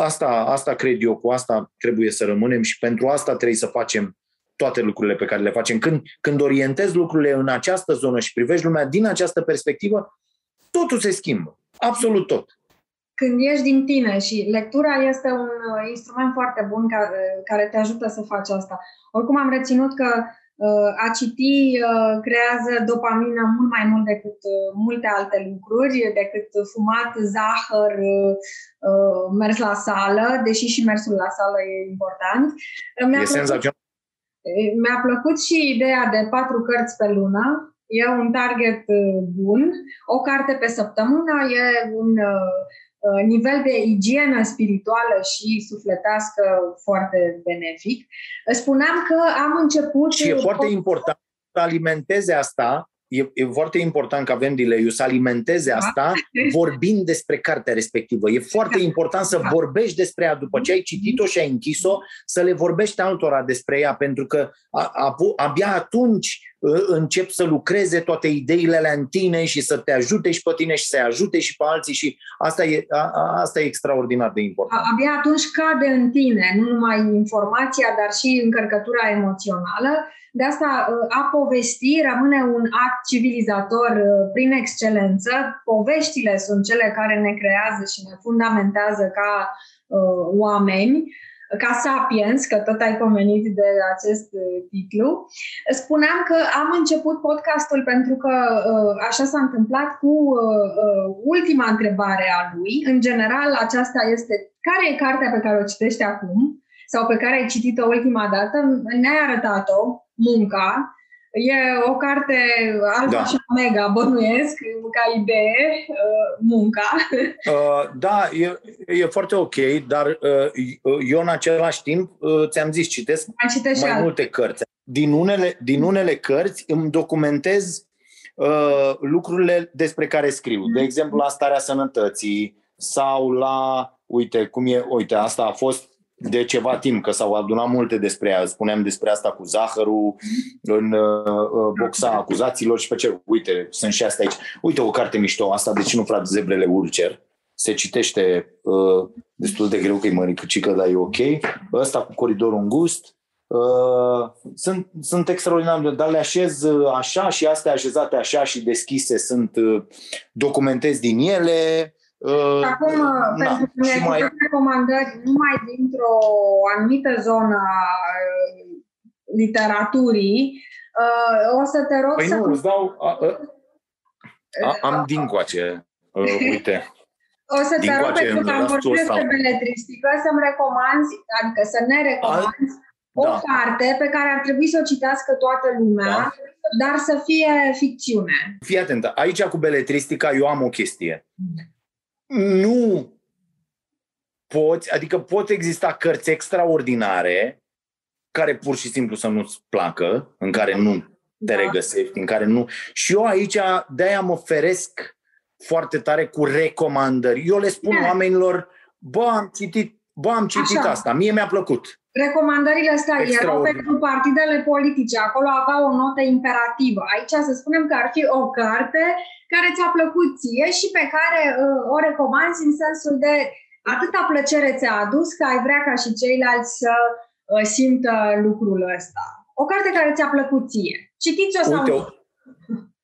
asta, asta cred eu, cu asta trebuie să rămânem și pentru asta trebuie să facem toate lucrurile pe care le facem. Când, când orientezi lucrurile în această zonă și privești lumea din această perspectivă, totul se schimbă. Absolut tot. Când ești din tine și lectura este un uh, instrument foarte bun care, uh, care te ajută să faci asta. Oricum am reținut că uh, a citi creează dopamină mult mai mult decât multe alte lucruri, decât fumat, zahăr, mers la sală, deși și mersul la sală e important. Mi-a e senzațional mi-a plăcut și ideea de patru cărți pe lună. E un target uh, bun. O carte pe săptămână e un uh, uh, nivel de igienă spirituală și sufletească foarte benefic. Spuneam că am început... Și e foarte important să alimenteze asta e, e foarte important că avem delay să alimenteze da. asta vorbind despre cartea respectivă. E foarte da. important să da. vorbești despre ea după ce ai citit-o și ai închis-o, să le vorbești altora despre ea, pentru că a, a, abia atunci ă, încep să lucreze toate ideile alea în tine și să te ajute și pe tine și să-i ajute și pe alții și asta e, a, asta e extraordinar de important. Abia atunci cade în tine nu numai informația, dar și încărcătura emoțională de asta uh, a povesti rămâne un act civilizator uh, prin excelență. Poveștile sunt cele care ne creează și ne fundamentează ca uh, oameni ca sapiens, că tot ai pomenit de acest uh, titlu. Spuneam că am început podcastul pentru că uh, așa s-a întâmplat cu uh, ultima întrebare a lui. În general, aceasta este care e cartea pe care o citești acum sau pe care ai citit-o ultima dată? Ne-ai arătat-o munca. E o carte alfa da. și omega, bănuiesc, ca idee, uh, munca. Uh, da, e, e foarte ok, dar uh, eu în același timp, uh, ți-am zis, citesc mai, mai multe cărți. Din unele, din unele cărți îmi documentez uh, lucrurile despre care scriu. Mm. De exemplu, la starea sănătății sau la, uite, cum e, uite, asta a fost de ceva timp, că s-au adunat multe despre ea. Spuneam despre asta cu zahărul în uh, uh, boxa acuzaților și pe ce, uite, sunt și asta aici. Uite o carte mișto asta, de ce nu frate zebrele urcer? Se citește uh, destul de greu că e măricăcică, dar e ok. Ăsta cu coridorul îngust. Uh, sunt, sunt extraordinar, dar le așez uh, așa și astea așezate așa și deschise sunt uh, documentez din ele Uh, acum, na, pentru că ne mai... recomandări numai dintr-o anumită zonă a uh, literaturii, uh, o să te rog păi să... nu, îți dau... A, a, a, am din coace, uh, <laughs> uite. O să te rog, pentru că am vorbit despre beletristică, să-mi recomanzi, adică să ne recomanzi o da. carte pe care ar trebui să o citească toată lumea, da. dar să fie ficțiune. Fii atentă, aici cu beletristica eu am o chestie. Nu poți, adică pot exista cărți extraordinare care pur și simplu să nu-ți placă, în care nu te da. regăsești, în care nu... Și eu aici de-aia mă feresc foarte tare cu recomandări. Eu le spun da. oamenilor, bă, am citit, bă, am citit Așa. asta, mie mi-a plăcut. Recomandările astea erau pentru partidele politice. Acolo avea o notă imperativă. Aici să spunem că ar fi o carte care ți-a plăcut ție și pe care uh, o recomanzi în sensul de atâta plăcere ți-a adus că ai vrea ca și ceilalți să uh, simtă lucrul ăsta. O carte care ți-a plăcut ție. Citiți-o sau Uite, <laughs>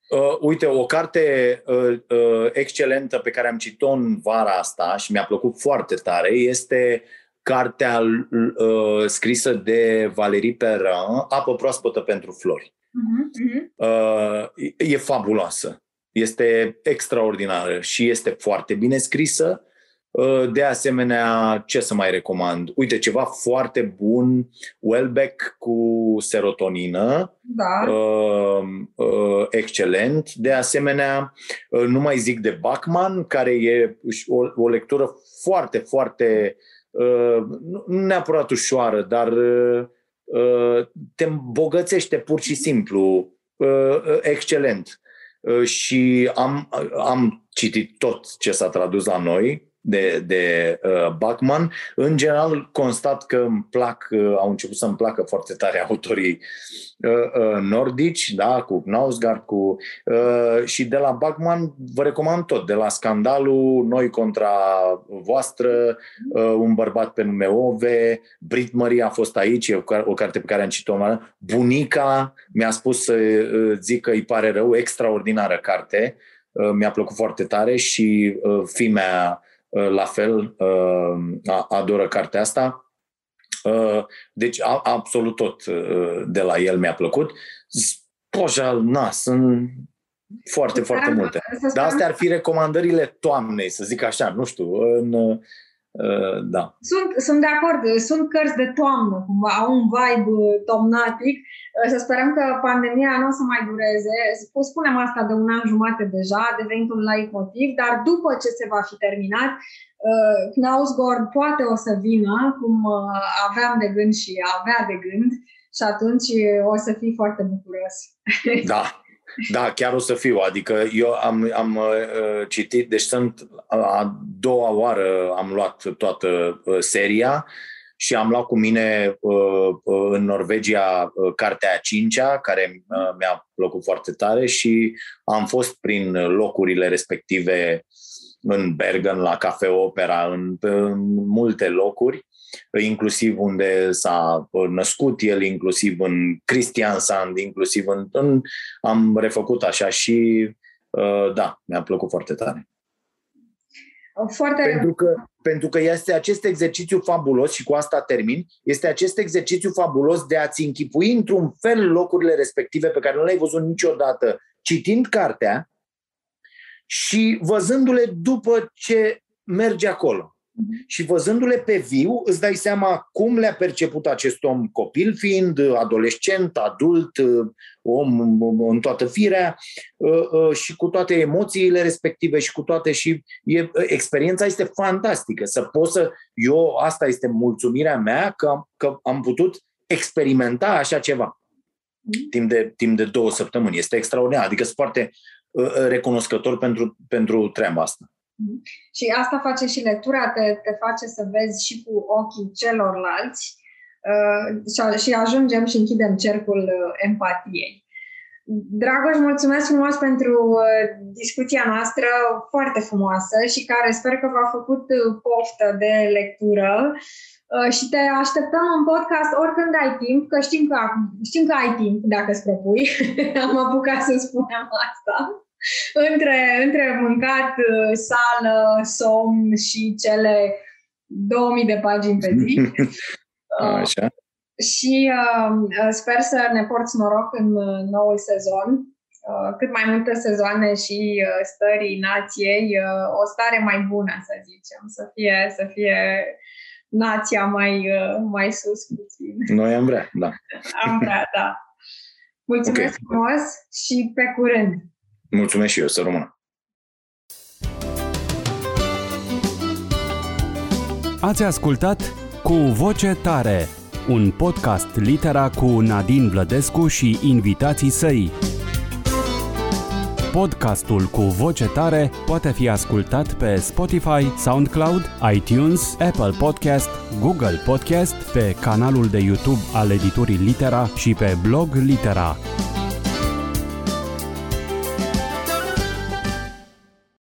Uh, uite, o carte uh, uh, excelentă pe care am citit-o în vara asta și mi-a plăcut foarte tare este cartea uh, scrisă de Valerie Perrin, Apă proaspătă pentru flori. Uh-huh. Uh, e fabuloasă. Este extraordinară și este foarte bine scrisă. Uh, de asemenea, ce să mai recomand? Uite, ceva foarte bun, Wellbeck cu serotonină, da. uh, uh, excelent. De asemenea, uh, nu mai zic de Bachman, care e o, o lectură foarte, foarte uh, Uh, nu neapărat ușoară, dar uh, uh, te îmbogățește pur și simplu excelent. Și am, am citit tot ce s-a tradus la noi, de, de uh, Bachman. În general, constat că îmi plac, uh, au început să-mi placă foarte tare autorii uh, uh, nordici, da, cu Knausgaard, cu, uh, și de la Bachman vă recomand tot, de la Scandalul, Noi contra voastră, uh, Un bărbat pe nume Ove, Brit Marie a fost aici, e o, o carte pe care am citit-o, Bunica mi-a spus să uh, zic că îi pare rău, extraordinară carte, uh, mi-a plăcut foarte tare și uh, fimea Uh, la fel uh, adoră cartea asta. Uh, deci absolut tot de la el mi-a plăcut. Poja, na, sunt foarte, foarte multe. Dar astea ar fi recomandările toamnei, să zic așa, nu știu, în, Uh, da. Sunt, sunt de acord, sunt cărți de toamnă, cumva, au un vibe tomnatic. Uh, să sperăm că pandemia nu o să mai dureze. Spunem asta de un an jumate deja, a devenit un light motiv, dar după ce se va fi terminat, uh, Knausgård poate o să vină, cum aveam de gând și avea de gând, și atunci o să fii foarte bucuros. Da, <laughs> Da, chiar o să fiu. Adică eu am, am uh, citit, deci sunt a doua oară am luat toată uh, seria și am luat cu mine uh, uh, în Norvegia uh, cartea a cincea, care uh, mi-a plăcut foarte tare și am fost prin locurile respective în Bergen, la Cafe Opera, în, în multe locuri inclusiv unde s-a născut el, inclusiv în Christian Sand, inclusiv în, în am refăcut așa și uh, da, mi-a plăcut foarte tare. Foarte... Pentru că, pentru că este acest exercițiu fabulos, și cu asta termin, este acest exercițiu fabulos de a-ți închipui într-un fel locurile respective pe care nu le-ai văzut niciodată, citind cartea și văzându-le după ce mergi acolo. Mhm. Și văzându-le pe viu, îți dai seama cum le-a perceput acest om copil, fiind adolescent, adult, om în toată firea ă, ă, și cu toate emoțiile respective și cu toate și e, experiența este fantastică. Să pot să, eu, asta este mulțumirea mea că, că am putut experimenta așa ceva mhm. timp de, timp de două săptămâni. Este extraordinar. Adică sunt foarte ă, recunoscător pentru, pentru treaba asta. Mhm. Și asta face și lectura, te, te face să vezi și cu ochii celorlalți uh, și ajungem și închidem cercul uh, empatiei. Dragoș, mulțumesc frumos pentru uh, discuția noastră foarte frumoasă și care sper că v-a făcut uh, poftă de lectură uh, și te așteptăm în podcast oricând ai timp, că știm că, știm că ai timp dacă îți propui. <laughs> Am apucat să spunem asta între, între mâncat, uh, sală, somn și cele 2000 de pagini pe zi. <laughs> Așa. Și uh, sper să ne porți noroc în uh, noul sezon. Uh, cât mai multe sezoane și uh, stării nației, uh, o stare mai bună, să zicem, să fie, să fie nația mai, uh, mai sus puțin. Noi am vrea, da. Am vrea, da. Mulțumesc okay. frumos și pe curând! Mulțumesc și eu, să rămână! Ați ascultat Cu Voce Tare, un podcast litera cu Nadine Vlădescu și invitații săi. Podcastul cu voce tare poate fi ascultat pe Spotify, SoundCloud, iTunes, Apple Podcast, Google Podcast, pe canalul de YouTube al editurii Litera și pe blog Litera.